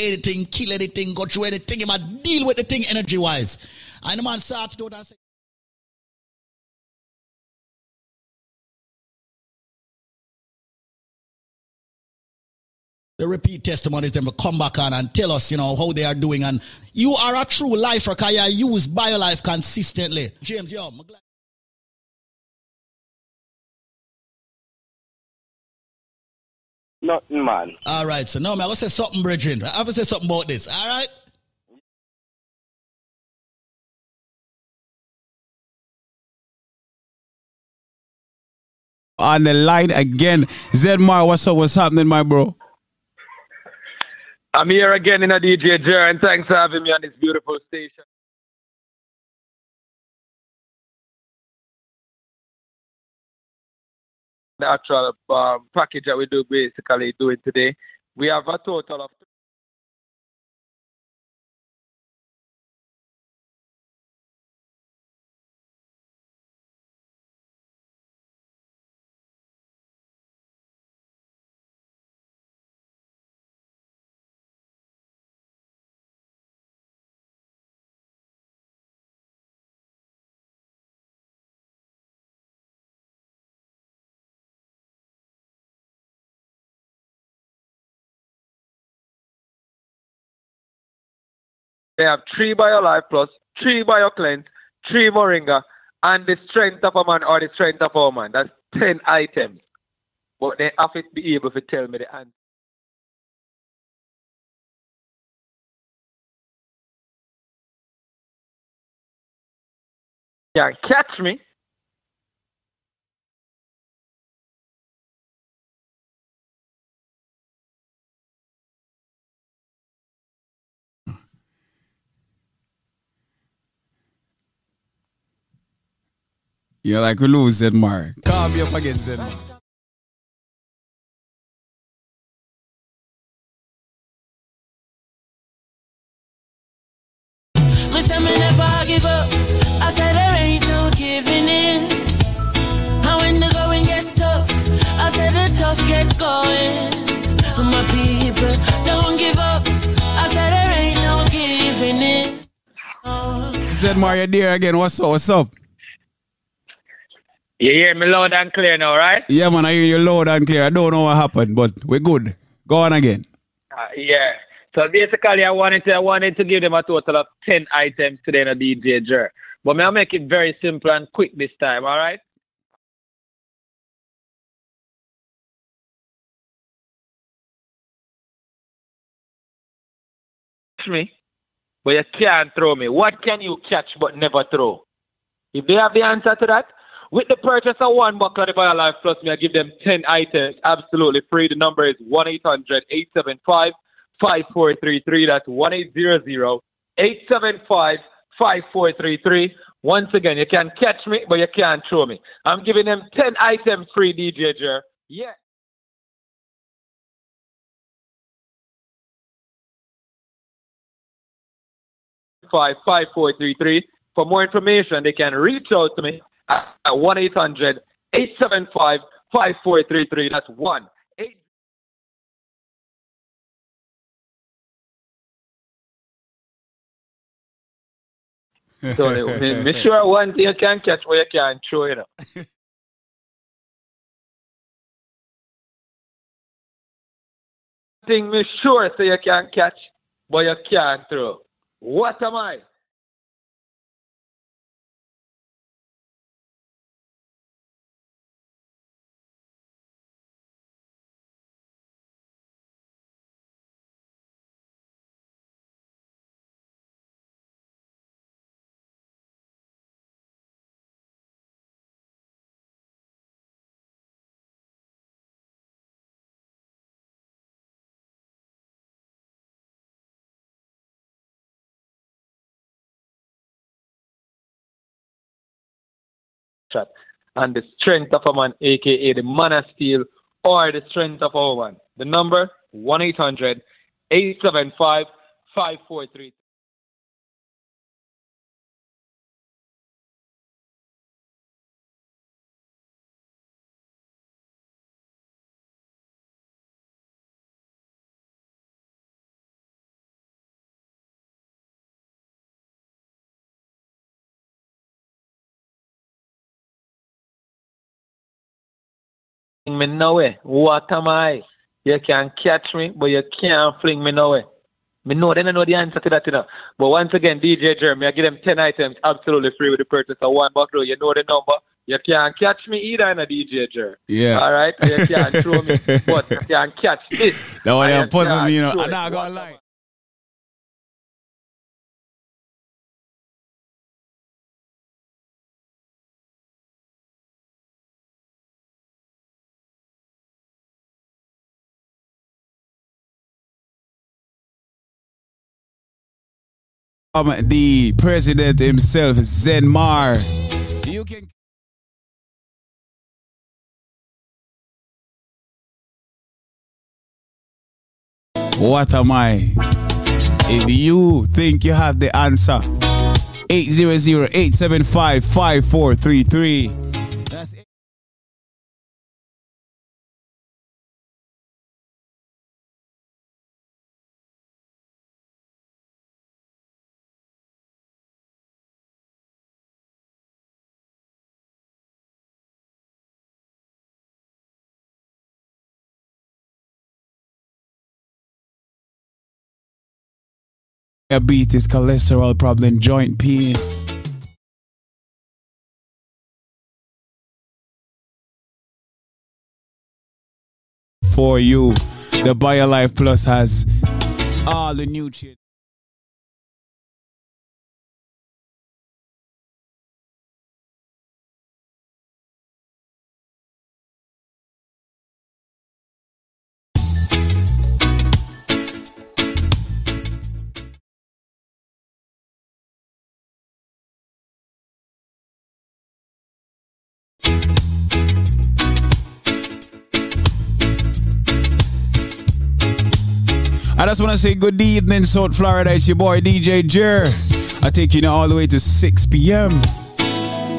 Anything, kill anything, go through anything, you might deal with the thing energy wise. And the man out and said, the repeat testimonies, them will come back on and tell us, you know, how they are doing. And you are a true lifer because you use BioLife consistently. James, yo, Nothing, man. all right, so now man, I'm going to say something, brethren. I have to say something about this, all right? on the line again. Zedmar, what's up? What's happening, my bro? I'm here again in a DJ Jer, and thanks for having me on this beautiful station. The actual um, package that we do basically doing today, we have a total of They have three BioLife Plus, three BioCleanse, three Moringa, and the strength of a man or the strength of a woman. That's 10 items. But they have to be able to tell me the answer. Yeah, catch me. You're like we lose Zedmar. Call me up again, Zedmar. Me say me never give up. I said there ain't no giving in. And when the going get tough, I said the tough get going. And my people don't give up. I said there ain't no giving in. Oh. Zedmar, you're there again. What's up? What's up? You hear me loud and clear now, right? Yeah, man, I hear you loud and clear. I don't know what happened, but we're good. Go on again. Uh, yeah. So basically, I wanted to I wanted to give them a total of ten items today in a DJ Jer. But may I make it very simple and quick this time, all right? Catch me, but you can't throw me. What can you catch but never throw? If they have the answer to that, with the purchase of one bucket of Bio Life Plus, me I give them 10 items absolutely free. The number is 1 800 875 5433. That's 1 800 875 5433. Once again, you can catch me, but you can't throw me. I'm giving them 10 items free, DJ Jer. Yeah. Five five four three three. For more information, they can reach out to me at one 800 875 5433. That's 1 So me sure one thing you can catch where you can't throw it up. thing me sure say you can catch, but you can't throw. What am I? Shot. And the strength of a man, aka the man of steel, or the strength of a woman. The number 1 800 875 5433. Me nowhere. What am I? You can catch me, but you can't fling me nowhere. Me know they don't know the answer to that, you know. But once again, DJ Jeremy, I give them 10 items absolutely free with the purchase of one buckle. You know the number. You can't catch me either in a DJ Jeremy. Yeah. All right? You can't throw me, but you can't catch this. That one puzzle me, you know. I'm not gonna lie. um, the president himself, Zenmar. You can. What am I? If you think you have the answer, 800 875 5433. Diabetes, cholesterol problem, joint pains. For you, the BioLife Plus has all the nutrients. I just want to say good evening, South Florida. It's your boy DJ Jer. I take you now all the way to 6 p.m.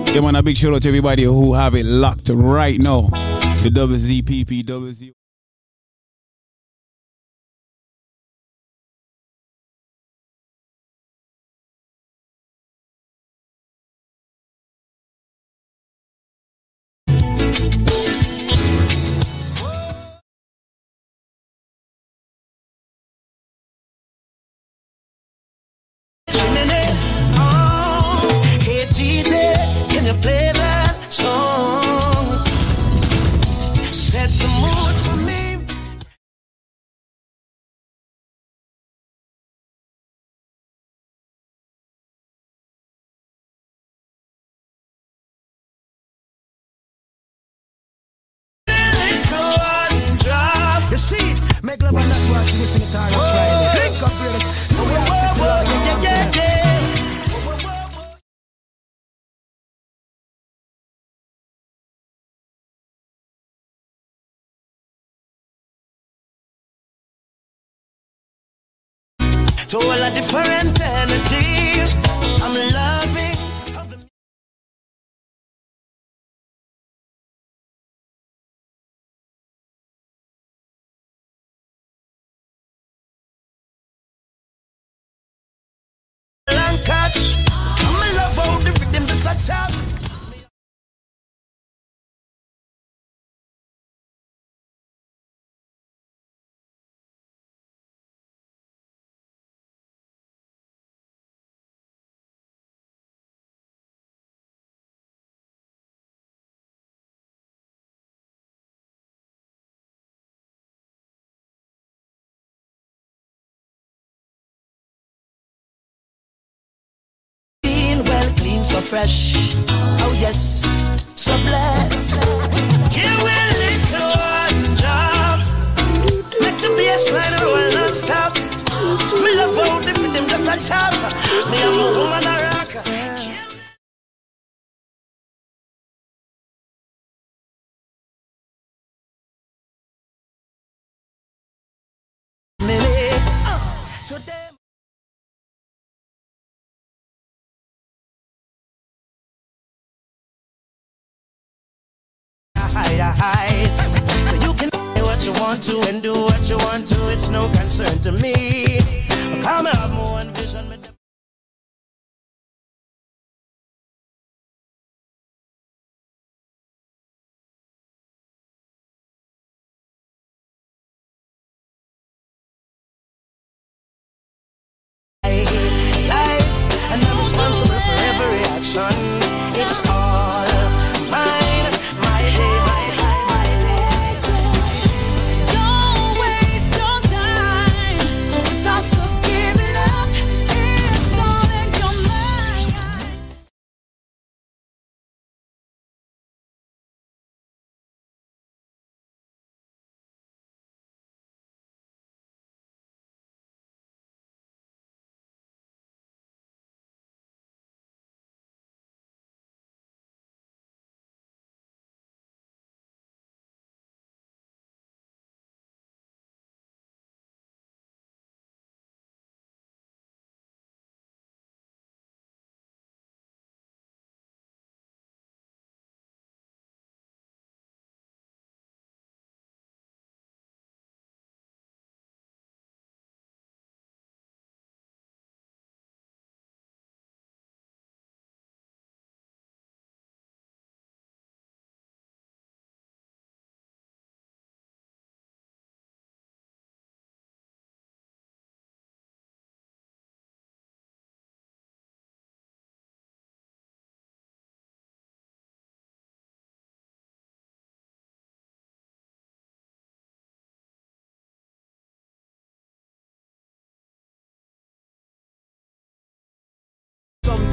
Yeah, man, a big shout out to everybody who have it locked right now to WZPP, WZ. Not watch, sing it, sing it, hard, that's right. Link up, brother. No, we are sitting on Yeah, yeah, yeah. To all a different energy, I'm loving. Well, so fresh. Oh yes, so blessed. Give me little one drop. Make the bass line roll non-stop. Me love how the rhythm just a chop. Me and a rock. Minute. Heights. So you can do what you want to and do what you want to. It's no concern to me. Come have more vision.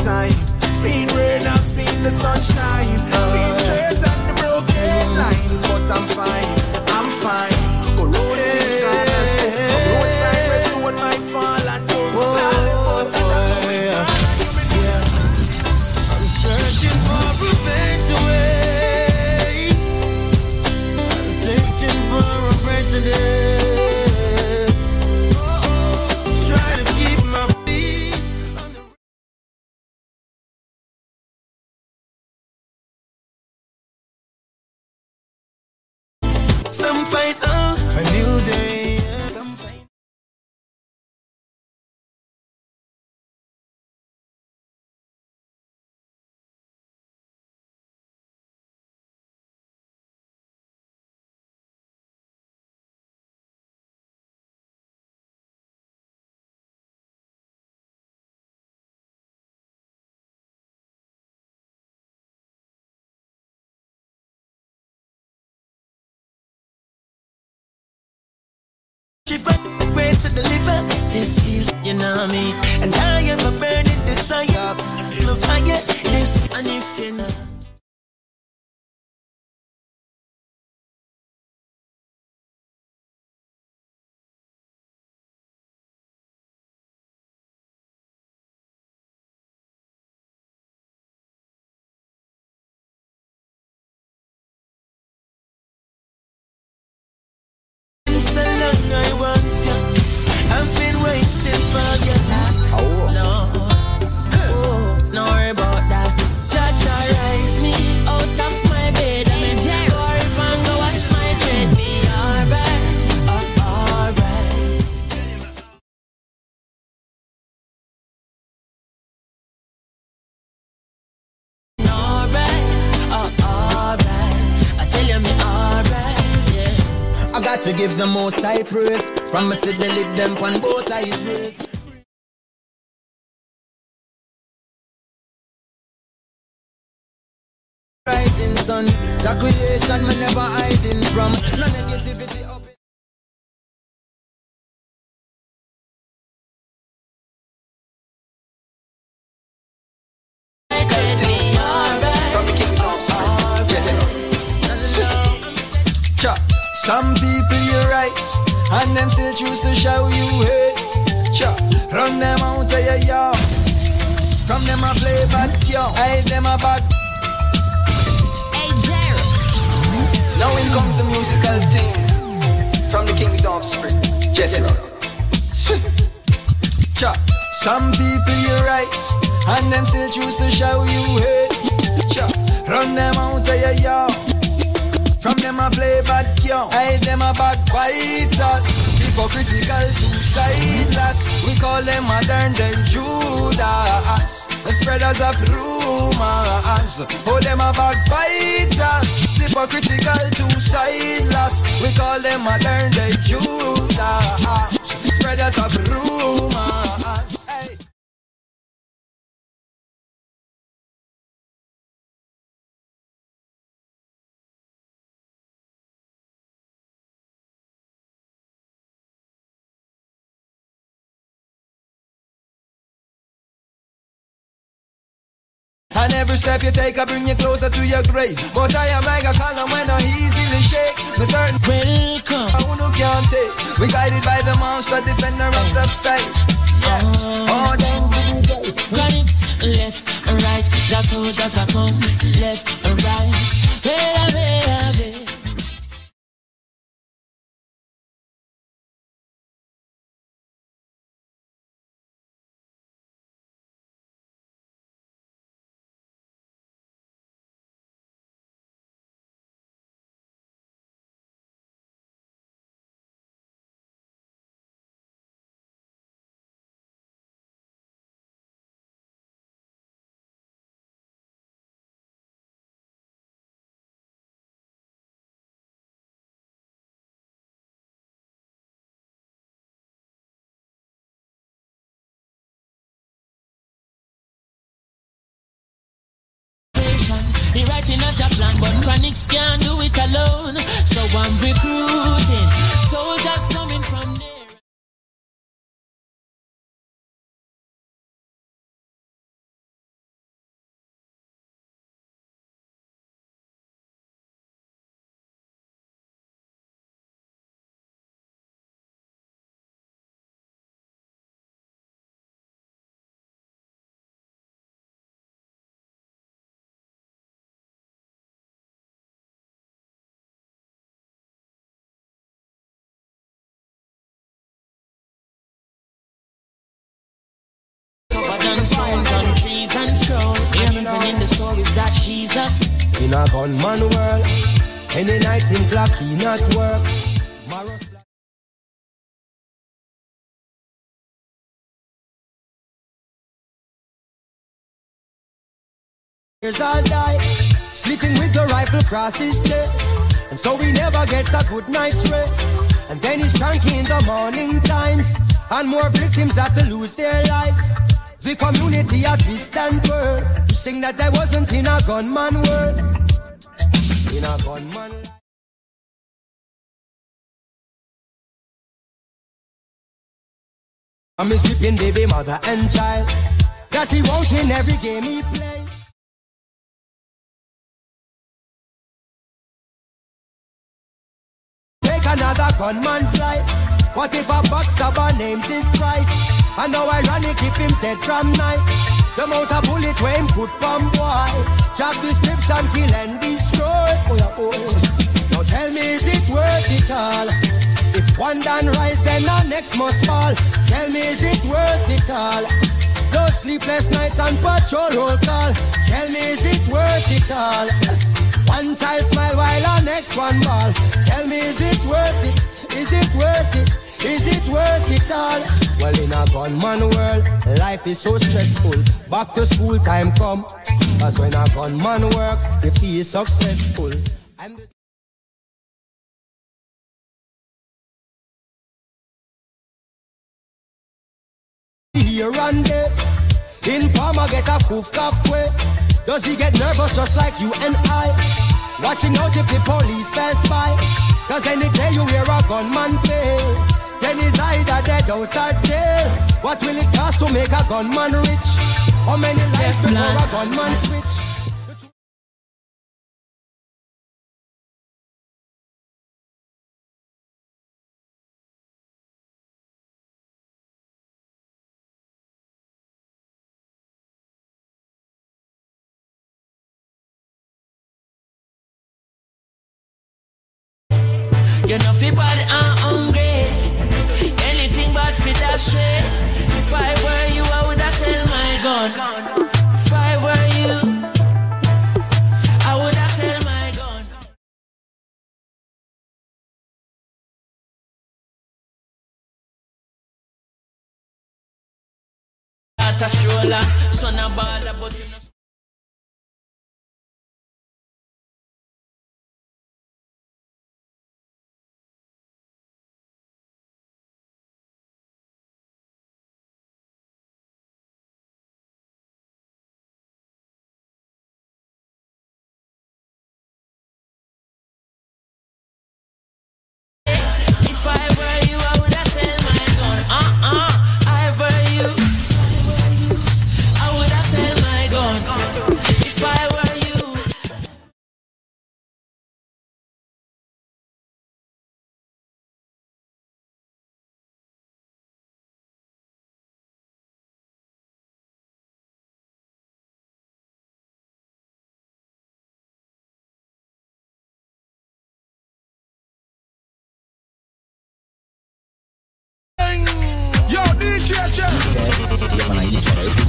Sometime, seen rain, I've seen the sunshine. To deliver. This is, you know what. And I am a burning desire. The fire, this, and if. The most high praise. From me see the them on both eyes raised. Rising sun, the creation me never hiding from. No negativity them still choose to show you hate. Cha. Run them out of your yard. From them I play bad young, hide them a bad. Now in comes the musical theme from the King's offspring, Jesse. Cha. Some people you right, and them still choose to show you hate. Cha. Run them out of your yard. From them I play bad young, hide them a backbiters. Hypocritical suiciders. We call them modern day Judas. The spreaders of rumors. Oh, them a backbiters. Hypocritical suiciders. We call them modern day Judas. Spreaders of rumors. And every step you take, I bring you closer to your grave. But I am like a column when I easily shake. Me certain welcome. I who can't take. We guided by the monster, defender of the faith. Yeah. Oh, then Chronixx left and right, just how just a come left and right. Hey, hey, hey. He Chronixx can't do it alone. So I'm recruiting in that Jesus In a gunman world, Any night him clock, he not work. Maros Years all die, sleeping with the rifle across his chest. And so he never gets a good night's rest. And then he's cranky in the morning times. And more victims have to lose their lives. The community at twist and twirl. Wishing that I wasn't in a gunman world. In a gunman. I'm his sleeping baby mother and child. That he won't every game he plays. Another gunman's life. What if a backstabber names his price? And how ironic if him dead from night. The amount of bullet him put from boy. Job description, kill and destroy. Oh yeah, oh. Now tell me, is it worth it all? If one done rise, then the next must fall. Tell me, is it worth it all? Those sleepless nights and patrol roll call. Tell me, is it worth it all? One child smile while our next one ball. Tell me, is it worth it? Is it worth it? Is it worth it all? Well, in a gunman world, life is so stressful. Back to school time come. Cause when a gunman work, if he is successful. Here and there. Informer get a poof quick. Does he get nervous just like you and I? Watching out if the police pass by. Cause any day you hear a gunman fail. Then he's either dead or jail. What will it cost to make a gunman rich? How many lives before a gunman switch? Fi bad and hungry. Anything but fit that shit. If I were you, I woulda sell my gun. If I were you, I woulda sell my gun. Out a stroller, son a baller, but you know.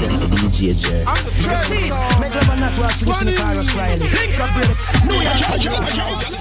DJ. I'm the treasure. Make love and not watch listen to Carlos Riley. Think of it. New York.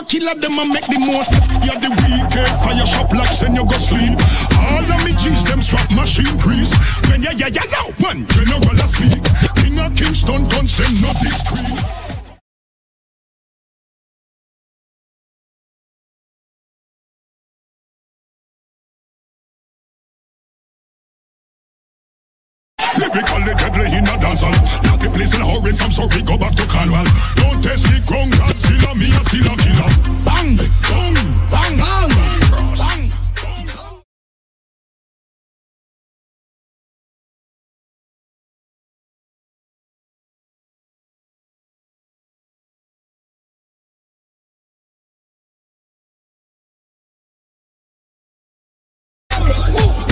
Power killer, them a make the most. You're the weekend fire shop like send you go sleep. All of me G's, them strap machine grease. When ya ya ya now, one general a speak. King of Kingston guns, them not discreet. Lyrically deadly in a dancehall Place in a hurry from Surrey go back to Cornwall. Don't test the ground, Godzilla, me a still a killer Bang, boom, bang, bang, bang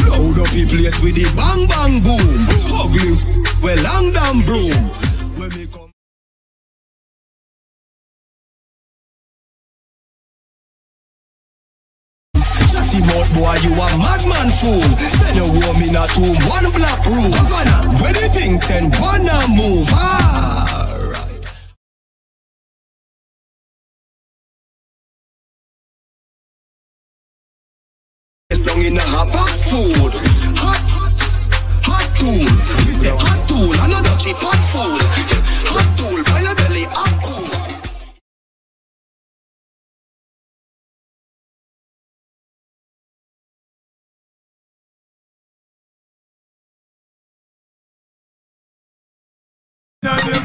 Load up the place with the bang bang well long damn broom. When me come. Boy, you a madman fool. Send a woman in a tomb, one black room. Governor, where the thing send one move. Ah.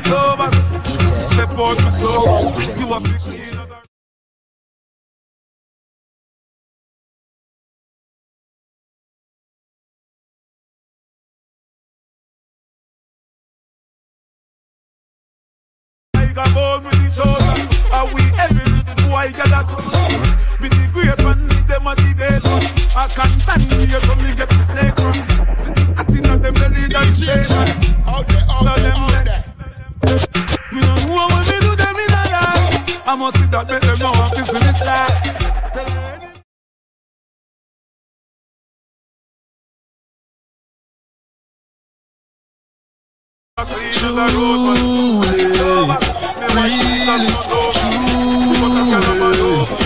Now them sober. Step out my soul. You a big a bone with each other. Are we every rich boy get that? Be the great man, them a debate. I can't stand here me get the snake run. I think of them belly than Satan. So them next. Me no know what me do them in a life. I must see that make them know I'm.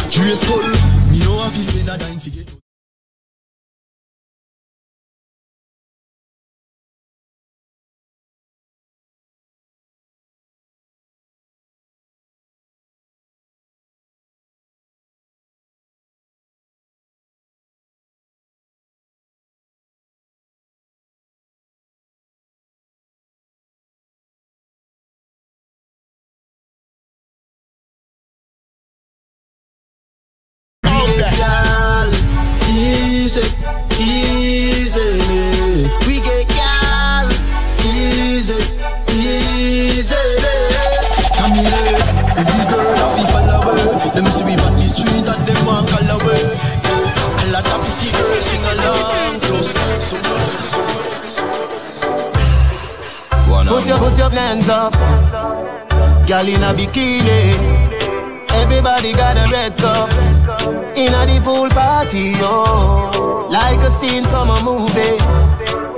Trace skull, me know if he's been a dime fi get Your, hands up. Girl in a bikini. Everybody got a red cup. In a the pool party, oh. Like a scene from a movie.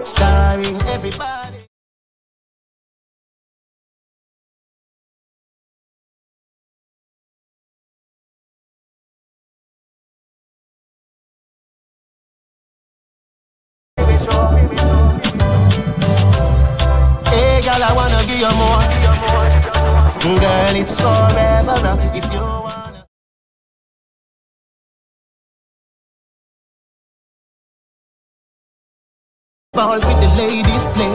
Starring everybody. Balls with the ladies play.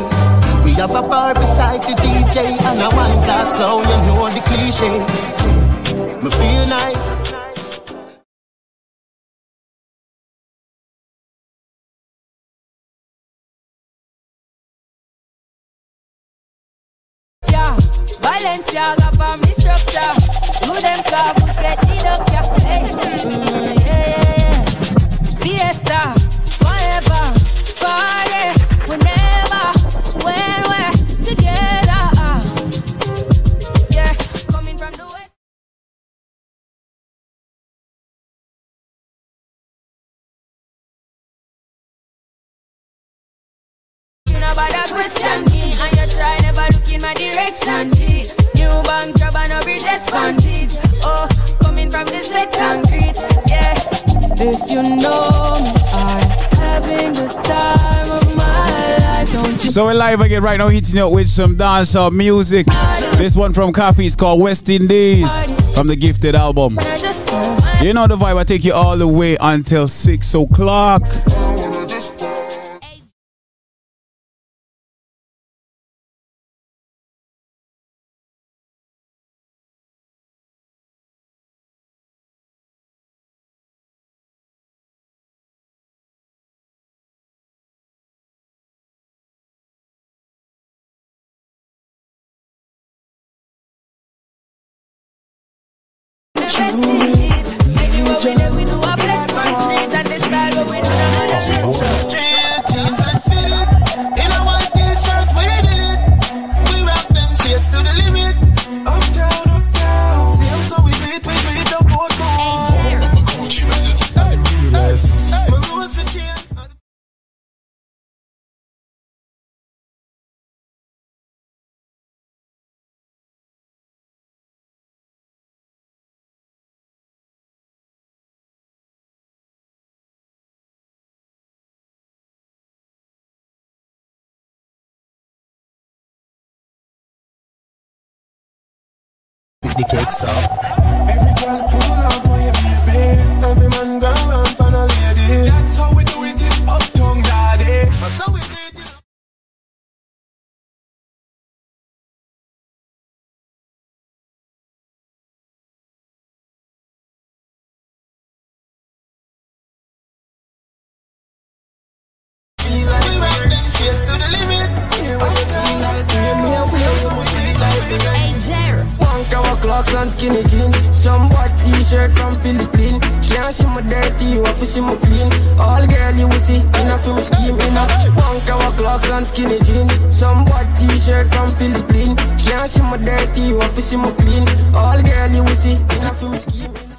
We have a bar beside the DJ and a wine glass clown. You know the cliche. Me feel nice. Yeah, Balenciaga for me structure. Do them car push get the up, yeah. Hey, mm, direction G New bank job and expanded Oh, coming from the If you know me, I'm having the time of my life. So we're live again right now, hitting up with some dancehall music. This one from Koffee is called West Indies from the Gifted album. You know the vibe. I take you all the way until six o'clock. The cakes up. Every girl pull up on your baby. Every man go round on a lady. That's how we do it in Uptown, daddy. See my dirty, you have to see my clean. All girl you will see, in a film scheme, a one cover clocks and skinny jeans. Some white t-shirt from Philippines. Can't see my dirty, you have to see my clean. All girl you will see, in a film scheme. And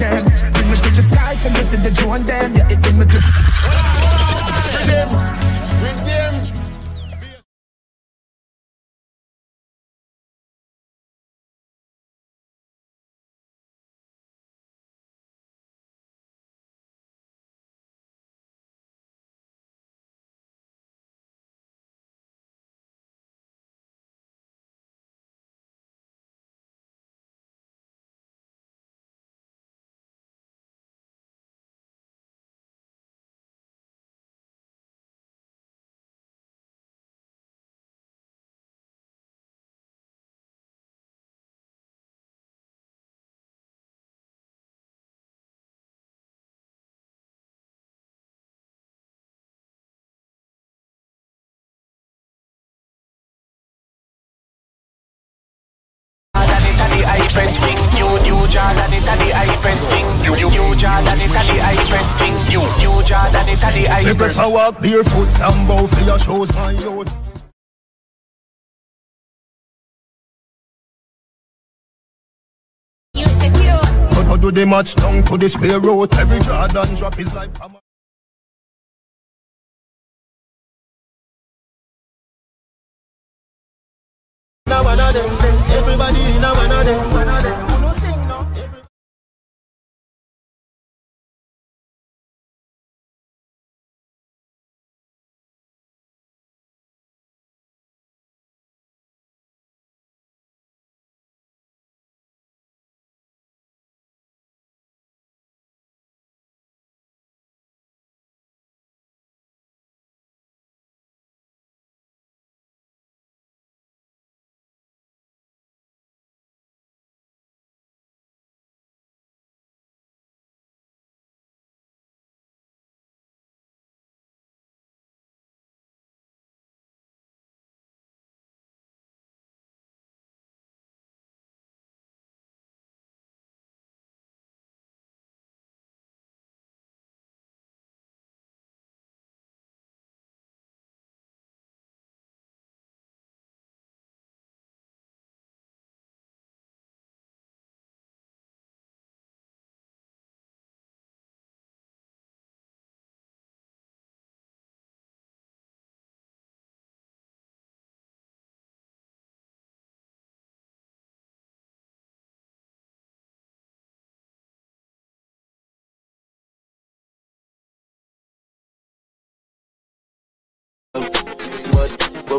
them. Bring me to the sky for me to drone them. Yeah, it bring me to. Jordan, it a the hypest thing. You, you, you Jordan, it a the hypest thing. You, you Jordan, it a the Me hypest. prefer walk barefoot and bow for your shows, my youth. But how do they match down to the square root? Every Jordan drop is like hammer. Now one of them, everybody now one of them.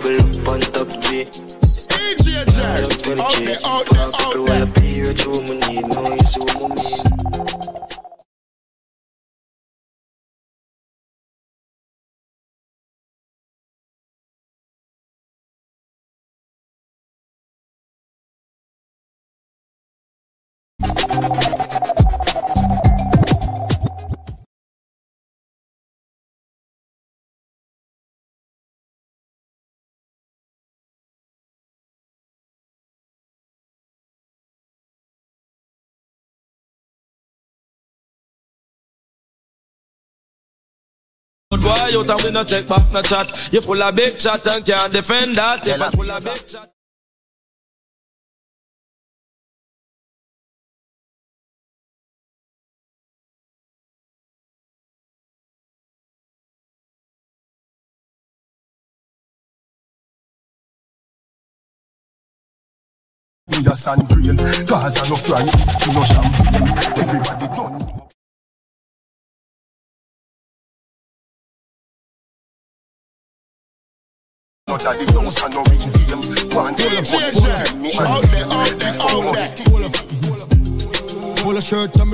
Bubble up on top G. DJ Jerry, Look to the out there, out there, out People there. wanna be rich, who me need, no, you see what me mean. Boy, out and we no take back no chat. You full of big chat and can't defend that. I full of big chat. Me a sand grain, Gaza no fry, no champagne. Everybody done. Not at the house and no rich. One day, one Jerry, me. Pull a shirt damn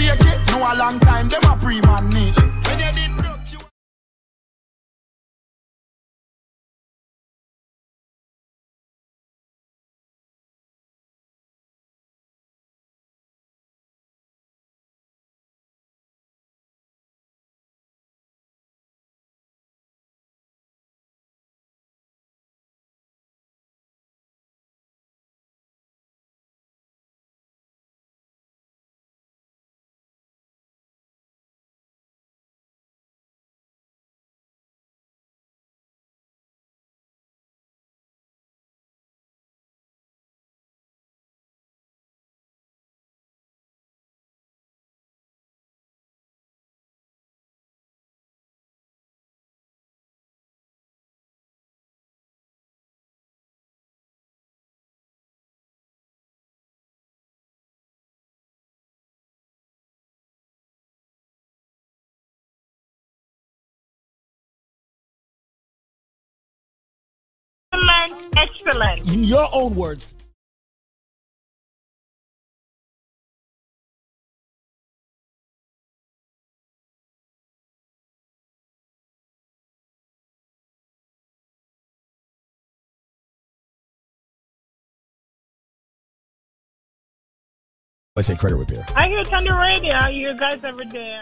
Shake it, know a long time, them a pre-man neatly. Excellent. In your own words. I say credit repair. I hear it on the radio. I hear you guys every day.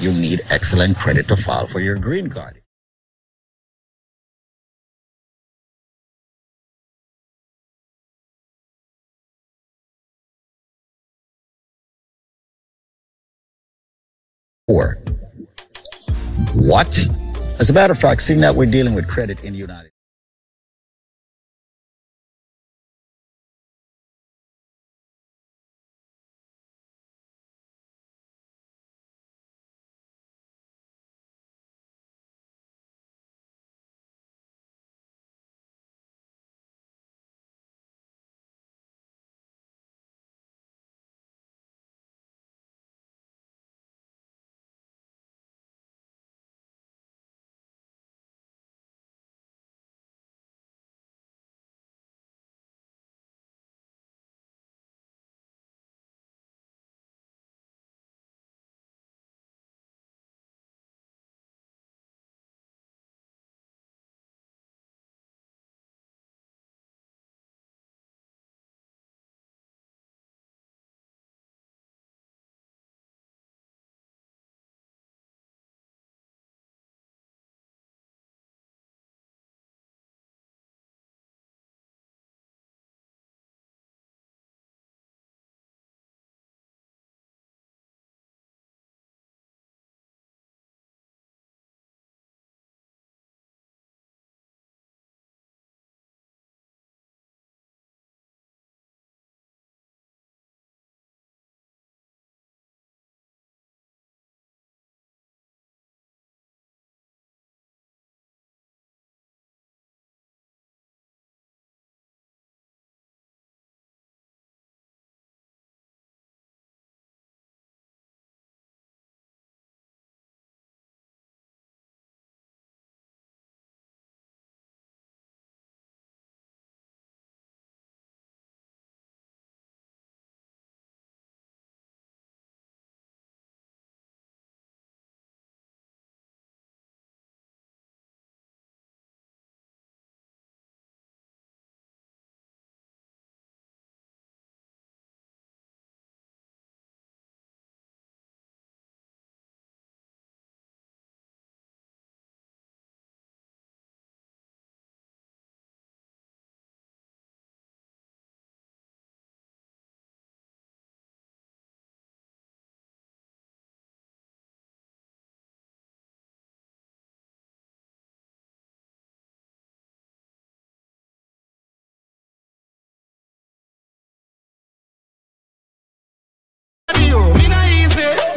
You need excellent credit to file for your green card. Or what? As a matter of fact, seeing that we're dealing with credit in the United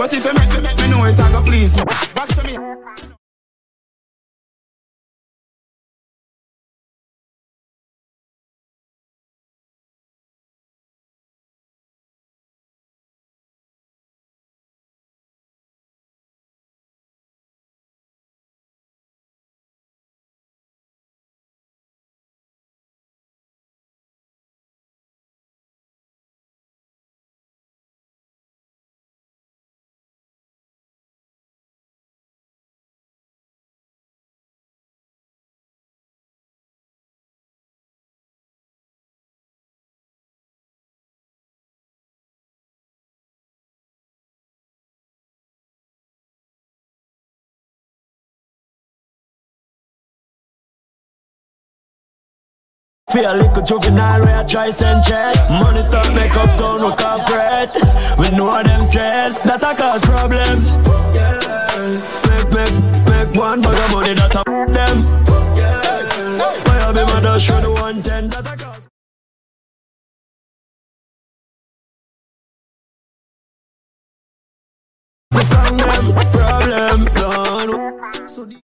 But if you make me, make me know it, I go please you. Back to me. Feel like a juvenile where I try send check. Money start make up down with corporate. We know them stress that I cause problem. Yeah. Make, make, make one bag of money that I them. Yeah. Why I be mother show the one ten that I cause problem done So the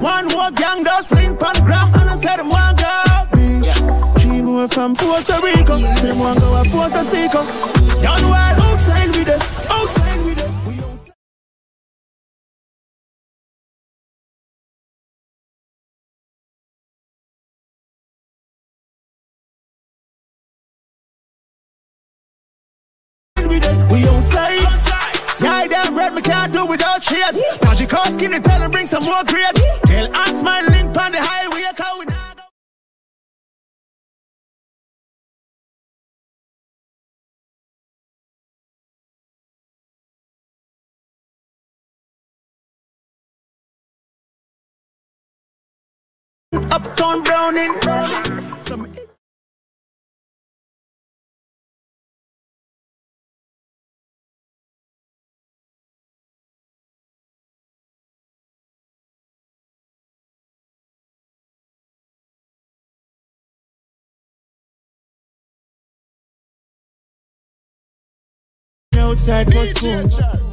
One more gang does link on gram and I said them one go beach. Three more from Puerto Rico, say them one go a Puerto Rico. Young wild outside with it, outside with it. We outside. We outside. Yeah, damn red, me can't do without shades. Now she call skinny, tell him bring some more grades. Aunt my link on the highway, cause we now go. Uptown Browning. Outside was spoon.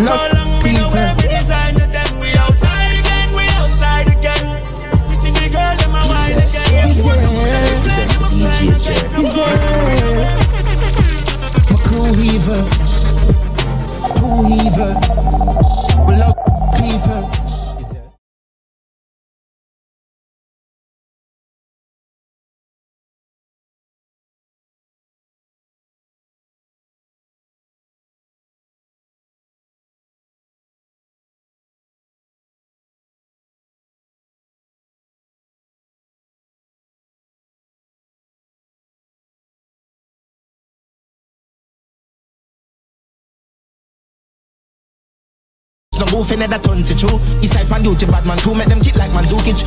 no call long we no wave the design them. We outside again, we outside again. We see the girl them a while again. Yeah, yeah, yeah, yeah. My crew evil, too evil. Booth in the tons it true. East side pan duty, bad man true. Make them kick like Mandzukic.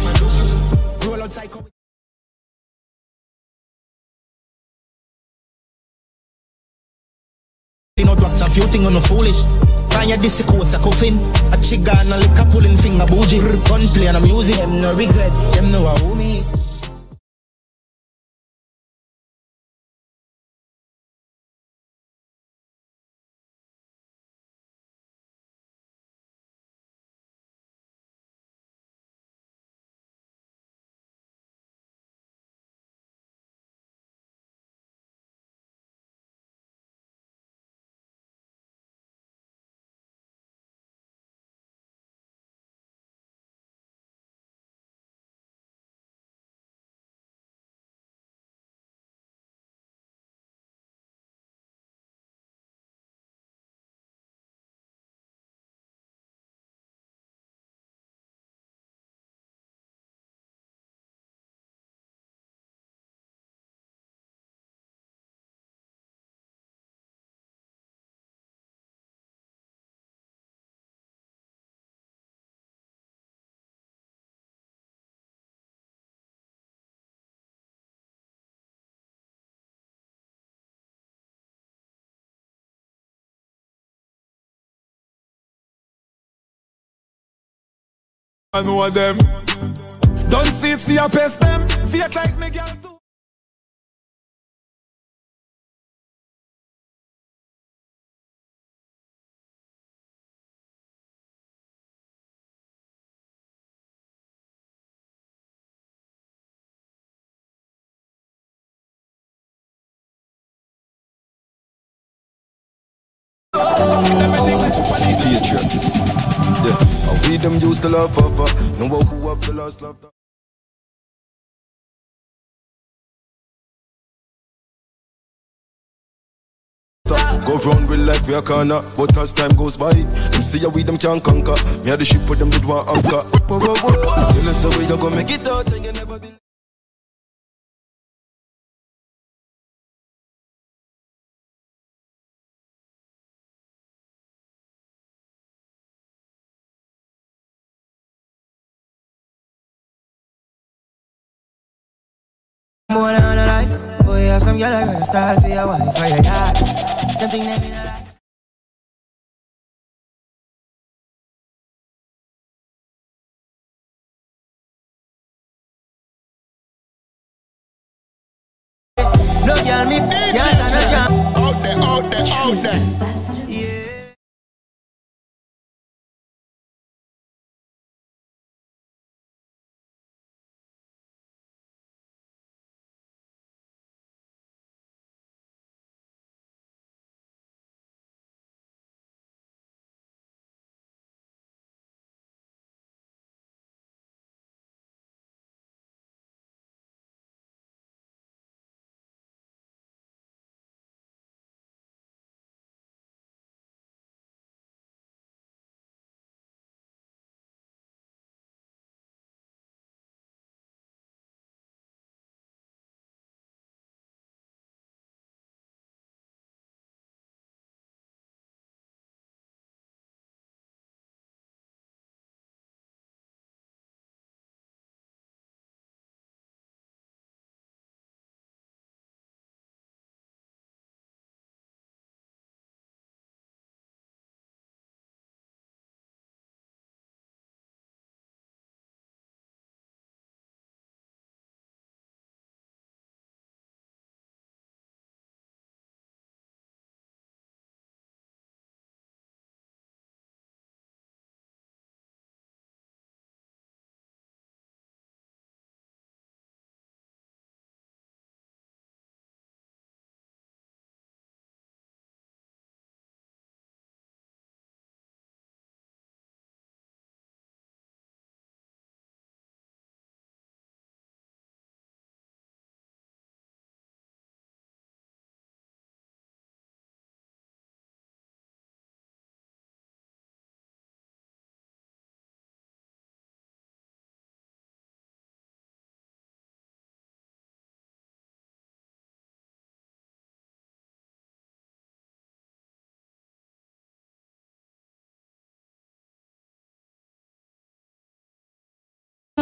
Roll out psycho. A few thing on no foolish. Your disc course a coffin. A chiga and a liquor pulling finger bougie. Gunplay and a music. Them no regret. Them know who me. I know them. Don't see it, see a pest them. Fake like me, girl. Them used to love for. No one who up the last love. So, Go round with like we a corner, but as time goes by, them see how we them can conquer. Me had the ship with them did one anchor. Whoa, whoa, whoa. Tell us how we you gonna make it out and you never be. More than a life. Boy, have some girl I style for your wife for your yard. Nothing them in a life. No girl me can't stand a jam. Out there, out there, out there.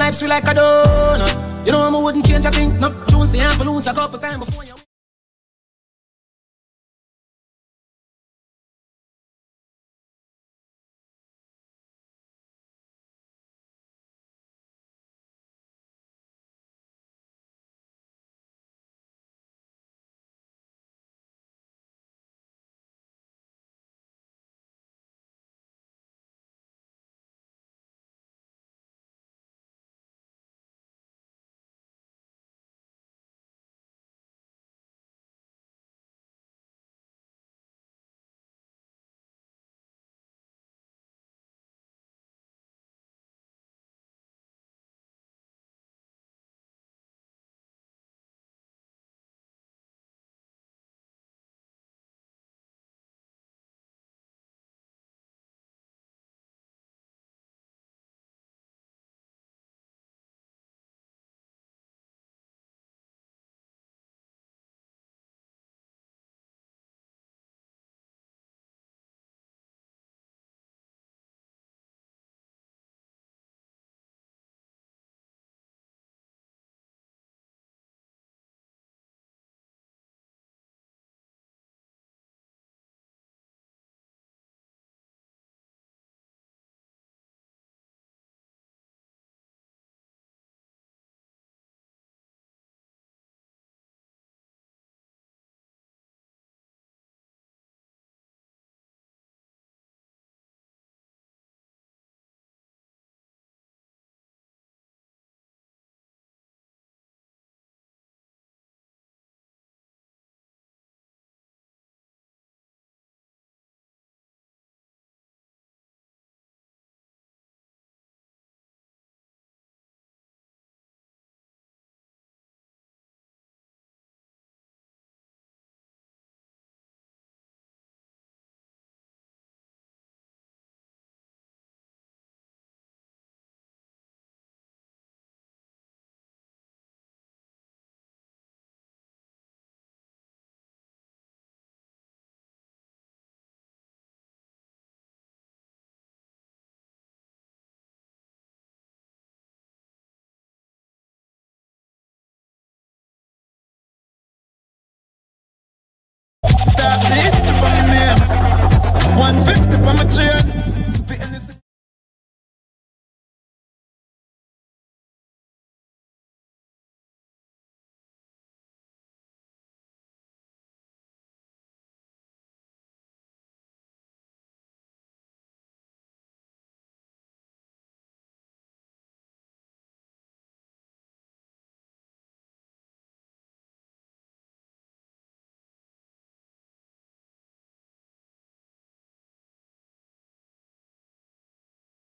Vibes feel like a donut. You know I wouldn't change a thing. No, Jonesy and balloons a couple times before you. This, for me name. 150 for my chain.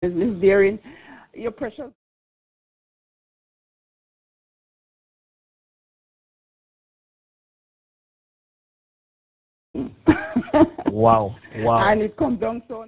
Spitting this. Your precious. Wow, wow. and it comes down so.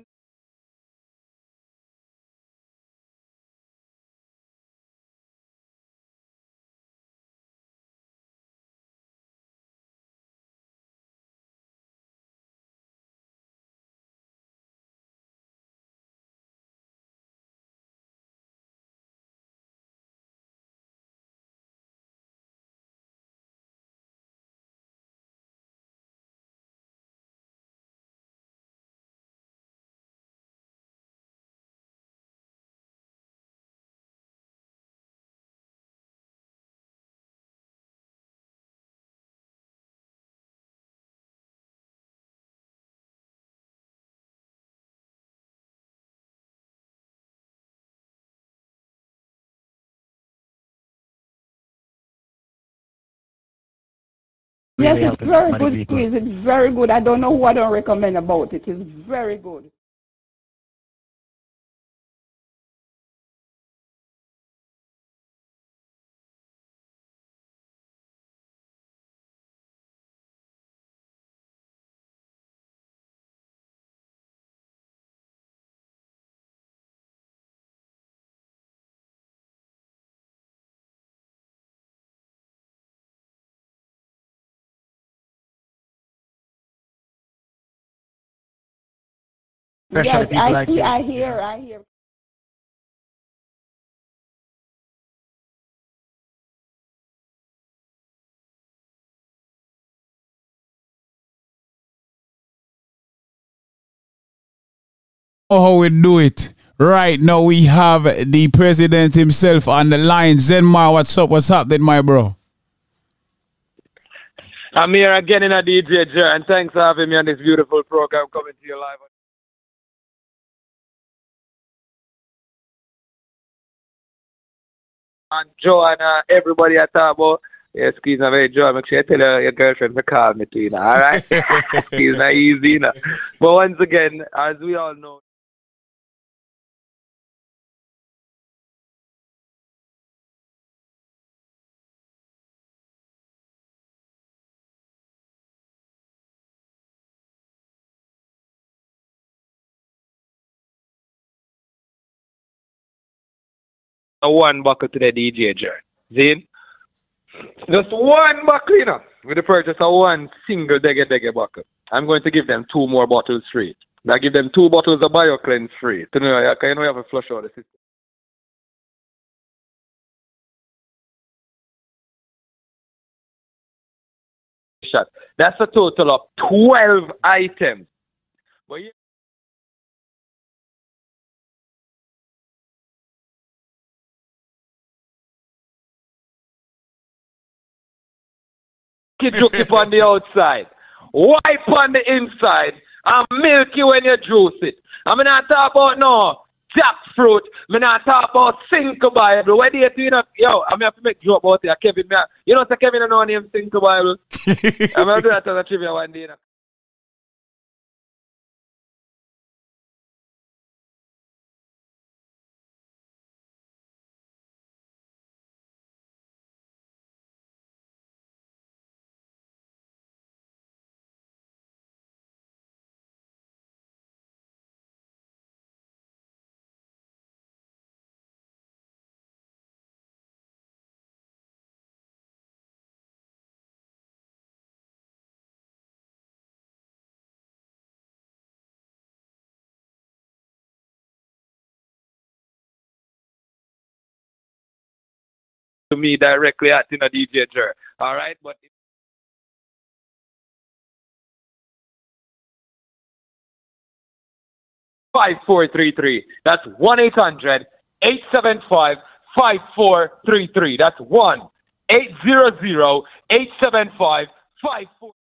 Yes, it's very good squeeze. It's very good. I don't know who I don't recommend about it. It's very good. Especially yes, people I like see, you. I hear, I hear. Oh, how we do it. Right now we have the president himself on the line. Zenmar, what's up? What's happening, my bro? I'm here again in a DJ and thanks for having me on this beautiful program coming to you live. And uh, everybody at about. Yes, excuse me, very Joe. Make sure you tell your, your girlfriend to call me, Tina. All right? It's not easy, you know. But once again, as we all know, one buckle to the DJ Jer. Zin? Just one buckle, you know, with the purchase of one single Dege Dege buckle. I'm going to give them two more bottles free. I give them two bottles of BioCleanse free. To know, you know, you have a flush out the system. Shot. That's a total of 12 items. But you juke on the outside, wipe on the inside, and milky when you juice it. I'm not talk about no jackfruit. I'm not talk about Cinco Bible. Where do you think, yo, I'm have to make joke about it. Kevin, me, you know, say Kevin, I know name Cinco Bible. I'm going to do that as a trivia one day. You know. To me directly at you know, DJ Jer. All right, but five four three three. That's one eight hundred eight seven five five four three three. That's one eight zero zero eight seven five five four.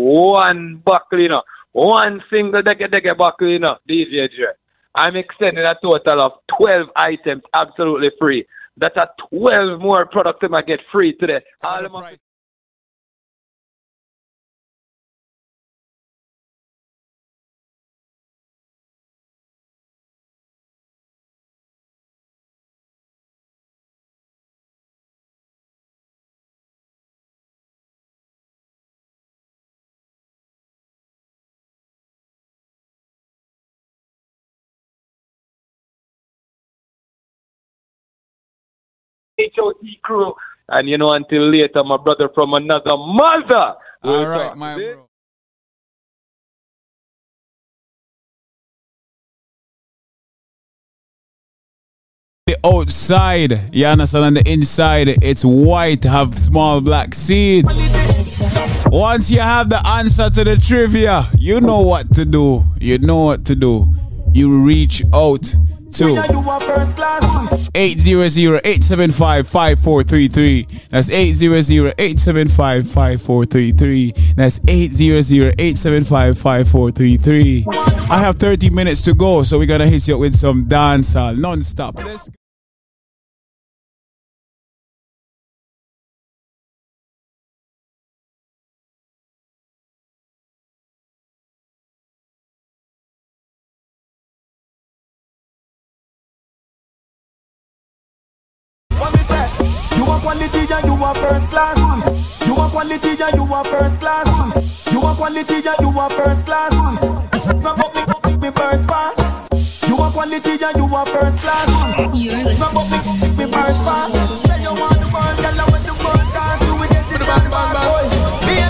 One buckle, you know, one single dege dege buckle, you know, DJ. I'm extending a total of 12 items absolutely free. That's a 12 more products I get free today. All HOT crew. And you know, until later, my brother from another mother. All right, my bro. The outside, you understand, on the inside, it's white, have small black seeds. Once you have the answer to the trivia, you know what to do. You know what to do. You reach out to 800-875-5433. That's 800-875-5433. That's 800-875-5433. I have 30 minutes to go, so we're gonna hit you up with some dancehall non-stop. Let's go. And you want first class. You want quality and you want first class. You want quality and you want first class. Grab up me, up me burst fast. You are quality and you are first class. You're listening. No, we burst fast. Say you want the world, girl, when the world dance, you will get it bang bang bang.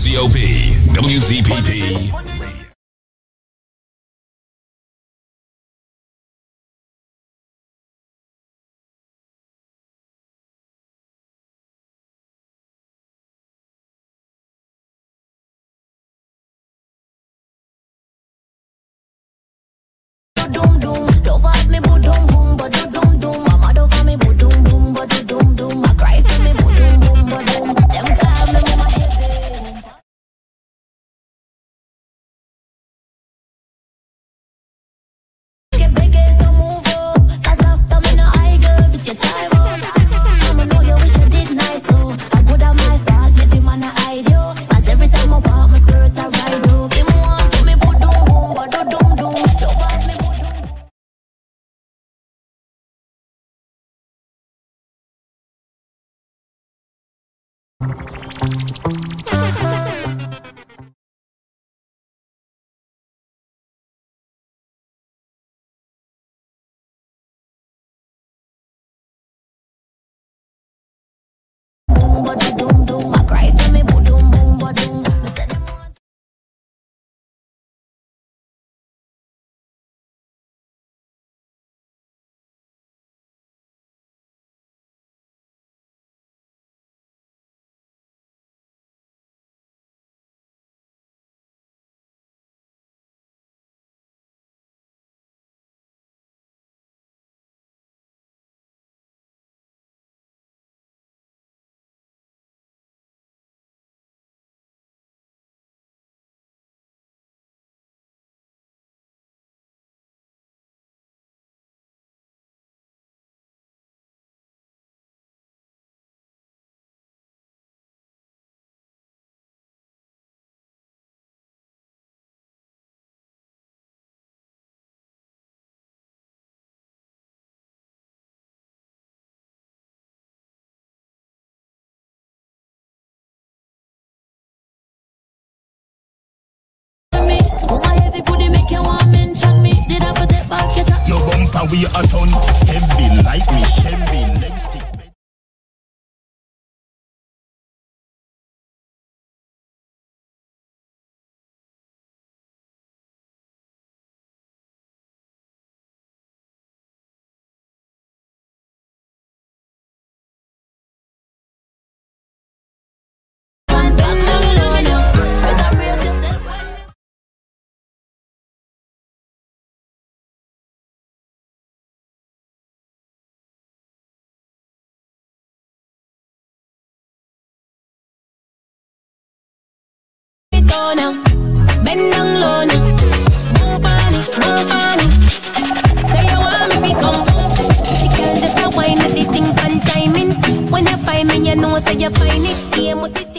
WZOP, WZPP. Heavy booty make you want mention me. Did I put it back your? Your bumper we a ton heavy like me Chevy leg it go now. Bend down low now. Boom pani, boom pani. Say you want me fi come. The girl just a whine with the thing pan timing. When you find me, you know say you find it. Game with the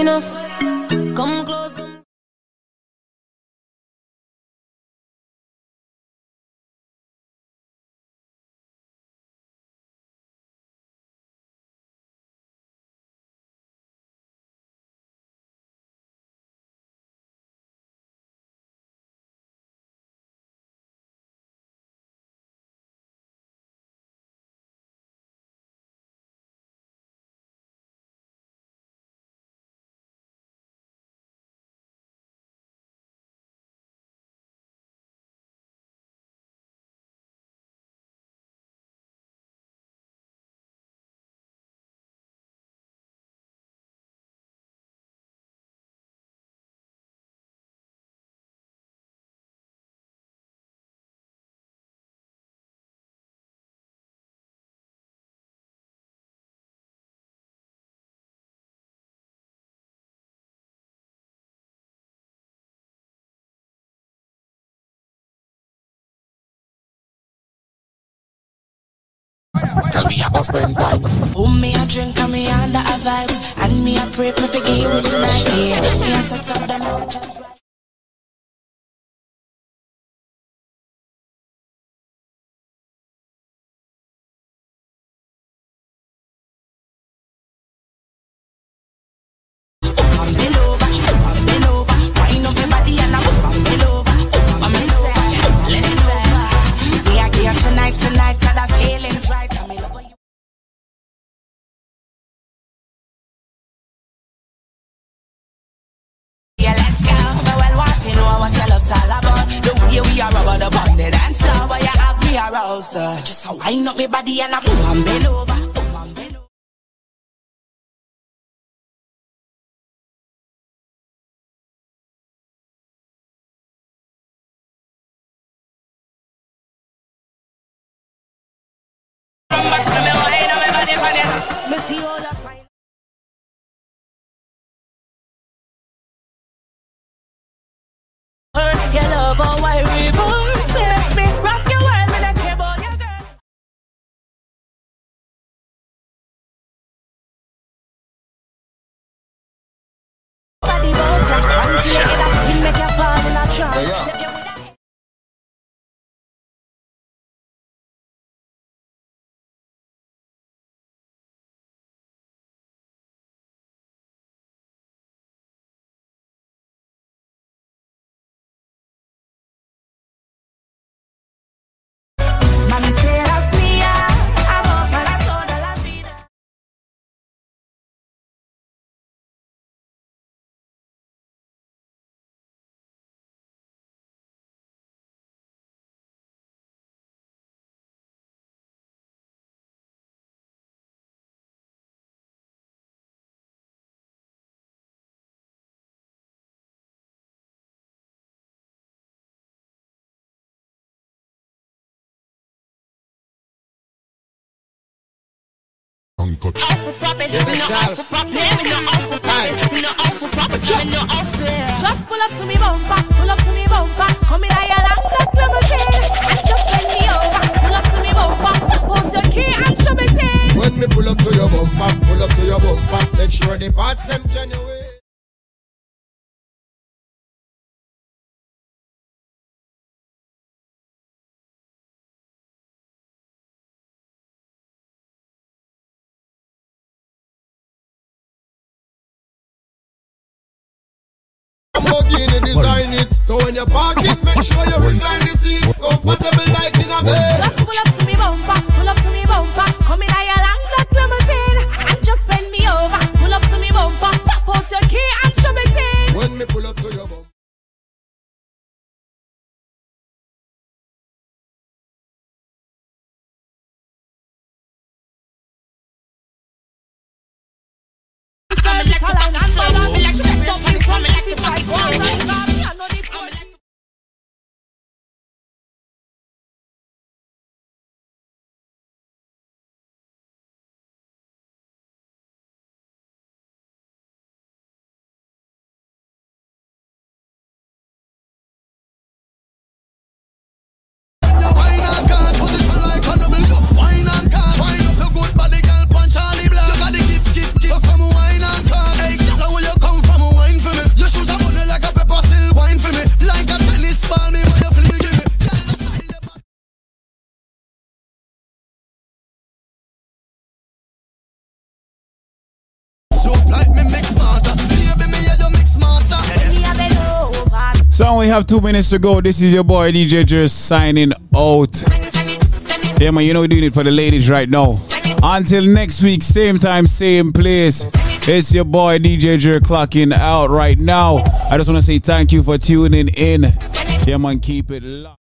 enough. Me about spend time. Oh, me a drink and me under a vibes. And me a pray for forgive you tonight Yeah, me a set up them out just right up my body and I Just pull up to me bumper, pull up to me bumper. Come in your long black limousine. Just bend me over, pull up to me bumper. Put your key and show me thing. When me pull up to your bumper, pull up to your bumper, make sure the parts them genuine. Design it, so when you park it, make sure you recline the seat, comfortable like in a bed. We have two minutes to go. This is your boy DJ Jer signing out. Yeah, man, you know we're doing it for the ladies right now. Until next week, same time, same place. It's your boy DJ Jer clocking out right now. I just want to say thank you for tuning in. Yeah, man, keep it locked.